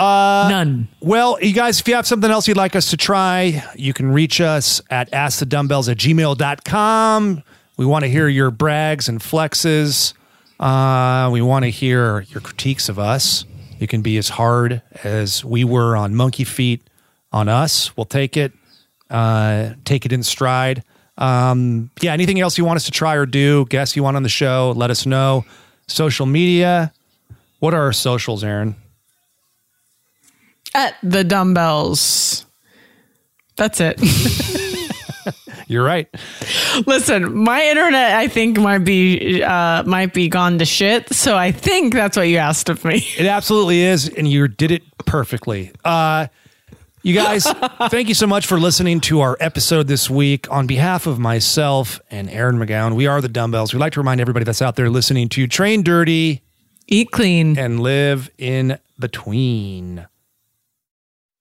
None. Well, you guys, if you have something else you'd like us to try, you can reach us at askthedumbbells at gmail.com. We want to hear your brags and flexes. Uh, we want to hear your critiques of us. You can be as hard as we were on MonkeyFeet on us. We'll take it, uh, take it in stride. Um, yeah, anything else you want us to try or do, guests you want on the show, let us know. Social media. What are our socials, Erin? At the dumbbells. That's it. (laughs) You're right. Listen, my internet I think might be uh, might be gone to shit. So I think that's what you asked of me. It absolutely is, and you did it perfectly. Uh, you guys, (laughs) thank you so much for listening to our episode this week. On behalf of myself and Erin McGowan, we are the Dumbbells. We'd like to remind everybody that's out there listening to train dirty, eat clean, and live in between.